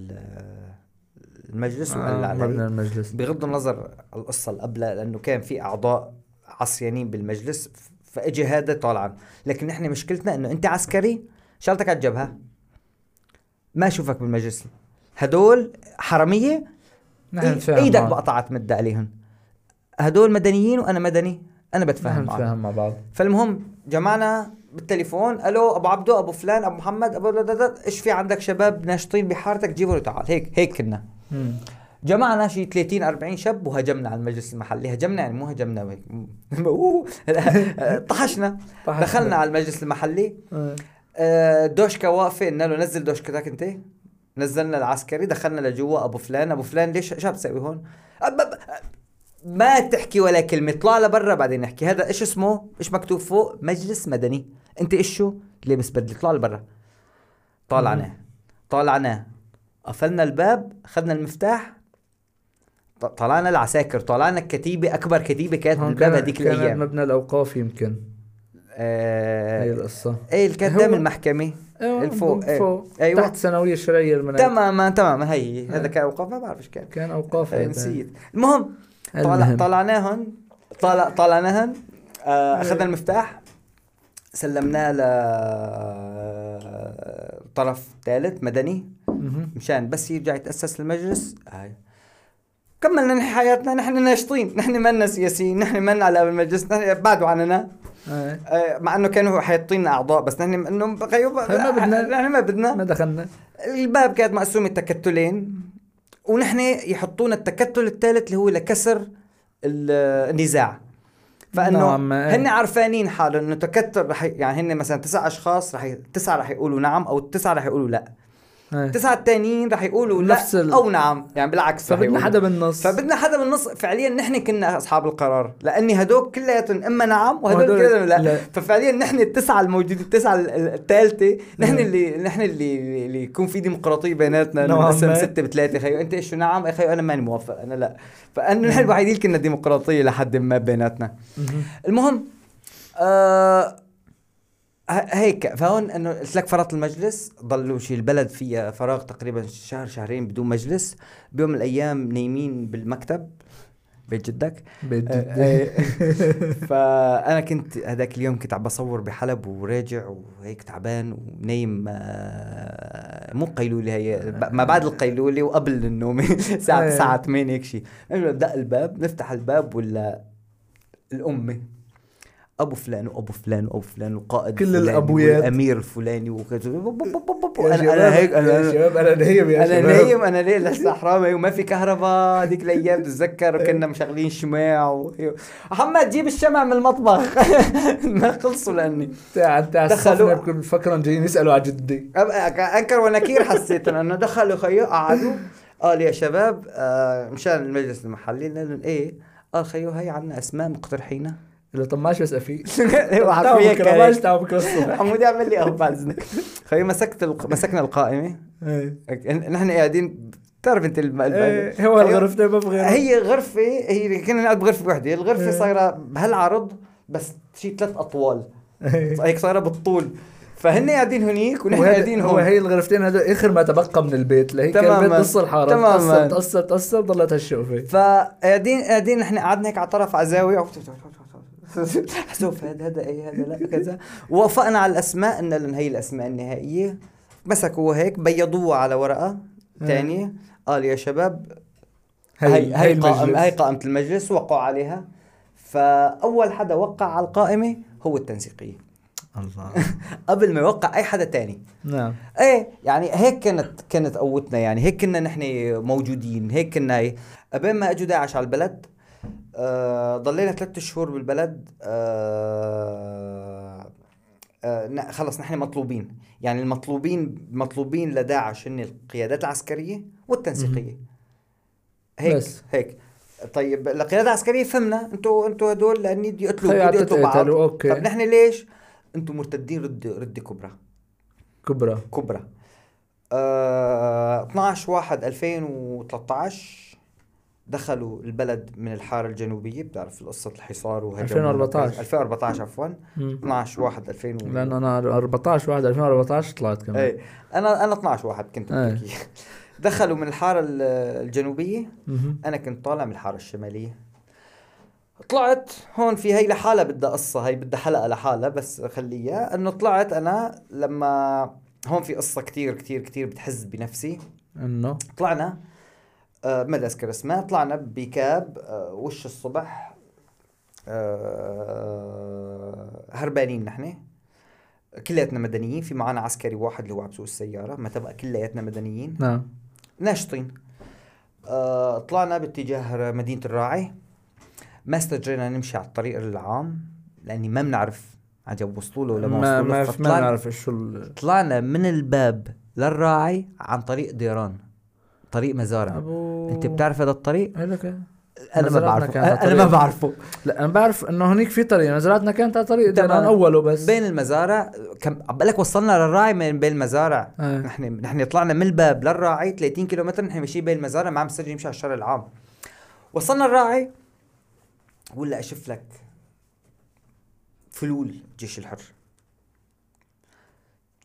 Speaker 1: المجلس وقال
Speaker 2: آه
Speaker 1: عليه
Speaker 2: مبنى المجلس.
Speaker 1: بغض النظر القصة اللي قبلها لأنه كان في أعضاء عصيانين بالمجلس ف- فإجي هذا طالعا. لكن نحن مشكلتنا إنه أنت عسكري شغلتك على الجبهة ما أشوفك بالمجلس. هدول حرامية
Speaker 2: نحن
Speaker 1: إي-
Speaker 2: نتفاهم
Speaker 1: إيدك
Speaker 2: معه.
Speaker 1: بقطع تمد عليهم. هدول مدنيين وأنا مدني أنا بتفاهم
Speaker 2: نحن
Speaker 1: معهم
Speaker 2: نتفاهم مع بعض.
Speaker 1: فالمهم جمعنا بالتليفون ألو أبو عبدو أبو فلان أبو محمد ابو إيش في عندك شباب ناشطين بحارتك؟ جيبوا تعال. هيك هيك كنا. جمعنا شي 30 40 شاب وهجمنا على المجلس المحلي. هجمنا يعني مو هجمنا [laughs] طحشنا. دخلنا على المجلس المحلي.
Speaker 2: آه.
Speaker 1: دوشكا واقفة. قلنا له نزل دوشكتك أنت. نزلنا العسكري دخلنا لجوا أبو فلان. أبو فلان ليش شو عم تسوي هون ما تحكي ولا كلمة. طلع لبرا بعدين نحكي. هذا إيش اسمه؟ إيش مكتوب فوق؟ مجلس مدني. أنت إيش شو؟ لابس بدله طلع لبرا. طالعناه. طالعناه. قفلنا الباب اخذنا المفتاح طلعنا العساكر طلعنا الكتيبة أكبر كتيبة كانت
Speaker 2: هون
Speaker 1: بالباب
Speaker 2: كان-
Speaker 1: هذيك
Speaker 2: كان
Speaker 1: الأيام
Speaker 2: مبنى الأوقاف يمكن هي
Speaker 1: آه
Speaker 2: القصة
Speaker 1: إيه اللي كانت قدام المحكمة
Speaker 2: أيوه
Speaker 1: الفوق، إيه.
Speaker 2: فوق
Speaker 1: أيوة.
Speaker 2: تحت الثانويه الشرعيه المناهج
Speaker 1: تماما تماما هي هذا
Speaker 2: آه.
Speaker 1: كان أوقاف ما بعرف إيش كان
Speaker 2: كان أوقاف
Speaker 1: إيه،
Speaker 2: هذا.
Speaker 1: نسيت المهم طلع. طلعناهن طلع طلعناهن آه أخذنا المفتاح سلمناه ل طرف ثالث مدني. مشان بس يرجع يتأسس المجلس هاي كملنا نحن حياتنا نحن ناشطين نحن منا سياسيين نحن منا على المجلس نحن بعدوا عننا. آه، مع إنه كانوا حيعطينا أعضاء بس نحن انه غيوب
Speaker 2: ما بدنا.
Speaker 1: نحن ما بدنا
Speaker 2: ما دخلنا
Speaker 1: الباب كانت مقسومة تكتلين ونحن يحطونا التكتل الثالث اللي هو لكسر ال- النزاع فإنه
Speaker 2: نعم، إيه.
Speaker 1: هن عارفانين حالهم إنه تكتل رح يعني هن مثلا تسع أشخاص رح. تسعة رح يقولوا نعم أو التسعه رح يقولوا لا
Speaker 2: إيه.
Speaker 1: التسعه الثانيين رح يقولوا
Speaker 2: نفس
Speaker 1: لا
Speaker 2: ال-
Speaker 1: أو نعم يعني بالعكس
Speaker 2: فبدنا. حدا بالنص
Speaker 1: فبدنا حدا بالنص فعليا نحن كنا أصحاب القرار لأني هدوك كلياتهم إما نعم وهدول كلياتهم لا.
Speaker 2: لا.
Speaker 1: ففعليا نحن التسعة الموجودين التسعة ال- ال- الثالثه نحن اللي نحن اللي اللي يكون في ديمقراطية بيناتنا
Speaker 2: نوعاً
Speaker 1: نقسم
Speaker 2: ما.
Speaker 1: ستة بثلاثة خيو أنت إيش هنعم خيو أنا ماني موافق أنا لا فانه نحن الوحيدين كنا ديمقراطية لحد ما بيناتنا
Speaker 2: مهم.
Speaker 1: المهم آه هيك فهون إنه قلت لك فرط المجلس ضلوا شي البلد فيها فراغ تقريبا شهر شهرين بدون مجلس بيوم من الأيام نايمين بالمكتب. بيت جدك.
Speaker 2: بيت
Speaker 1: آه،. آه، [laughs] فأنا كنت هذاك اليوم كنت عم بصور بحلب وراجع وهيك تعبان ونايم آه، مو قيلوله هي ما بعد القيلولة وقبل النوم. الساعة
Speaker 2: إيه.
Speaker 1: 9 8 هيك شيء بدق الباب نفتح الباب ولا الأمة؟ أبو فلان وأبو فلان وأبو فلان وقائد
Speaker 2: كل
Speaker 1: فلاني
Speaker 2: الأبويات.
Speaker 1: والأمير الفلاني وكذا.
Speaker 2: يا أنا
Speaker 1: أنا هيك
Speaker 2: يا
Speaker 1: أنا
Speaker 2: شباب أنا نايم يا أنا
Speaker 1: نايم أنا ليه لسه حرامي وما في كهرباء. هذيك الأيام بتتذكر وكنا مشغلين شماع و... محمد جيب الشمع من المطبخ. [laughs] ما خلصوا لأني
Speaker 2: تاع تاع
Speaker 1: دخلوا-
Speaker 2: فكرهم جايين يسألوا على جدي.
Speaker 1: أنكر ونكير حسيت إنه دخلوا خيو قعدوا. قال يا شباب آه مشان المجلس المحلي لهم إيه؟ قال خيو هي عنا أسماء مقترحينها.
Speaker 2: قال طب ماشي بس. [laughs] ماشي تعال بكرة الصبح
Speaker 1: حمودي اعمل لي اذنك خيو مسكت الق... مسكنا القائمة
Speaker 2: إيه.
Speaker 1: نحن قاعدين بتعرف أنت.
Speaker 2: إيه، هو الغرفة ما بغير
Speaker 1: هي غرفة هي كنا نقعد بغرفة وحدة الغرفة
Speaker 2: إيه.
Speaker 1: صايرة بهالعرض بس شي ثلاث أطوال
Speaker 2: إيه.
Speaker 1: هيك صايرة بالطول فهن قاعدين هنيك ونحن قاعدين
Speaker 2: هو
Speaker 1: هون
Speaker 2: هي الغرفتين هذول آخر ما تبقى من البيت لهي كان
Speaker 1: تماماً.
Speaker 2: البيت نص الحارة
Speaker 1: تماماً.
Speaker 2: تقصر تقصر تقصر ضلت هالشوفه
Speaker 1: فقاعدين قاعدين نحن قعدنا هيك على طرف على زاوية [laughs] حسوف هذا هذا اي هذا لا كذا. ووافقنا على الأسماء قلنا لهم هي الأسماء النهائية. مسكوها هيك بيضوها على ورقة ثانية قال يا شباب هي هي قائمة هي قائمة المجلس وقعوا عليها. فأول حدا وقع على القائمة هو التنسيقية.
Speaker 2: الله. [laughs]
Speaker 1: قبل ما يوقع أي حدا تاني.
Speaker 2: نعم.
Speaker 1: إيه يعني هيك كانت كانت قوتنا يعني هيك كنا نحن موجودين هيك كنا هي. قبل ما اجوا داعش على البلد. آه ضلينا ثلاثة شهور بالبلد آه آه خلص نحن مطلوبين. يعني المطلوبين مطلوبين لداعش هن القيادات العسكرية والتنسيقية. هيك
Speaker 2: بس.
Speaker 1: هيك. طيب القيادة العسكرية فهمنا. أنتوا أنتوا هدول لأني بدي يقتلوا
Speaker 2: خيو
Speaker 1: بدي يقتلوا بعض.
Speaker 2: أوكي.
Speaker 1: طب نحن ليش؟ أنتوا مرتدين رد رد كبرى.
Speaker 2: كبرى.
Speaker 1: كبرى. آه 12 1 2013 دخلوا البلد من الحارة الجنوبية بتعرف قصه الحصار وهجموا.
Speaker 2: 2014.
Speaker 1: 2014 عفوا.
Speaker 2: مم.
Speaker 1: 12 1 2000 و...
Speaker 2: لأنه أنا 14 1 2014 طلعت كمان.
Speaker 1: إيه أنا أنا 12 واحد كنت
Speaker 2: إيه.
Speaker 1: بتركيا [laughs] دخلوا من الحارة ال-
Speaker 2: الجنوبية.
Speaker 1: أنا كنت طالع من الحارة الشمالية. طلعت هون في هي لحالها بدها قصة هي بدها حلقة لحالها بس خليها إنه طلعت أنا لما هون في قصة كتير كتير كتير بتحز بنفسي.
Speaker 2: إنه؟
Speaker 1: طلعنا. ما بدي أذكر اسمها طلعنا بكاب آه وش الصبح؟ آه هربانين نحن. كلياتنا مدنيين في معنا عسكري واحد اللي هو عم بسوق السيارة. ما تبقى كلياتنا مدنيين.
Speaker 2: نعم.
Speaker 1: ناشطين. آه طلعنا باتجاه مدينة الراعي. ما استجرينا نمشي على الطريق العام لأني ما بنعرف عجب وصلوا له ولا ما
Speaker 2: ما
Speaker 1: وصلوا
Speaker 2: ما ما
Speaker 1: فطلعنا-
Speaker 2: نعرف شو
Speaker 1: طلعنا من الباب للراعي عن طريق ديران. طريق مزارع.
Speaker 2: أبو
Speaker 1: أنت بتعرف هذا الطريق؟
Speaker 2: هلك
Speaker 1: أنا ما بعرفه. أنا ما بعرفه.
Speaker 2: لا أنا بعرف إنه هنيك في طريق. نزلاتنا كانت على طريق
Speaker 1: تمام.
Speaker 2: أوله بس.
Speaker 1: بين المزارع كم لك وصلنا للراعي من بين المزارع.
Speaker 2: إيه.
Speaker 1: نحن نحن طلعنا من الباب للراعي 30 كيلومتر نحن ماشيين بين المزارع ما عم نستجي نمشي على الشارع العام. وصلنا الراعي ولا أشوف لك فلول الجيش الحر.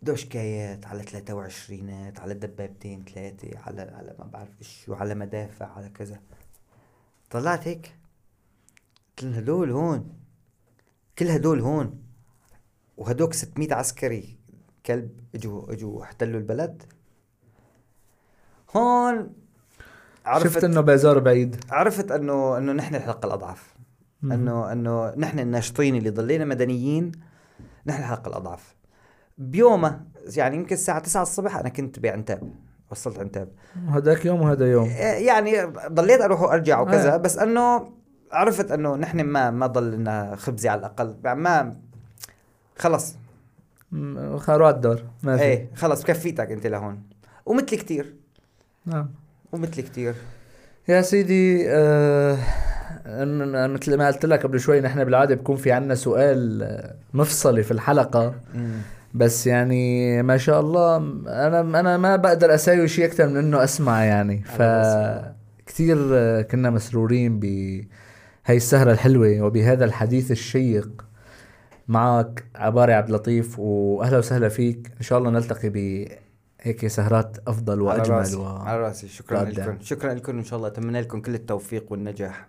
Speaker 1: دوشكايات على 23 على دبابتين ثلاثة على على ما بعرف شو على مدافع على كذا. طلعت هيك؟ قلت هدول هون. كل هدول هون. وهدوك 600 عسكري كلب اجوا اجوا احتلوا البلد. هون
Speaker 2: عرفت شفت إنه بازار بعيد.
Speaker 1: عرفت إنه إنه نحن الحلقة الأضعف. إنه إنه نحن الناشطين اللي ضلينا مدنيين نحن الحلقة الأضعف. بيومه يعني يمكن الساعة 9 الصبح أنا كنت بعنتاب وصلت عنتاب.
Speaker 2: هذاك يوم وهذا يوم.
Speaker 1: يعني ضليت أروح وأرجع وكذا آه. بس إنه عرفت إنه نحن ما ما ضل لنا خبزي على الأقل يعني ما خلص
Speaker 2: خيرات دور
Speaker 1: ما في. إيه خلص كفيتك أنت لهون. ومثلي كثير نعم. ومثلي كثير
Speaker 2: يا سيدي آه مثل ما قلت لك قبل شوي نحن بالعادة بكون في عنا سؤال آه، مفصلي في الحلقة. بس يعني ما شاء الله أنا أنا ما بقدر أساوي شيء أكثر من إنه أسمع يعني. ف كثير كنا مسرورين ب هاي السهرة الحلوة وبهذا الحديث الشيق. معك عبارة عبد اللطيف وأهلا وسهلا فيك. إن شاء الله نلتقي بهيك سهرات أفضل وأجمل على
Speaker 1: رأسي, و... على رأسي. شكرا لكم. شكرا لكم. إن شاء الله أتمنى لكم كل التوفيق والنجاح.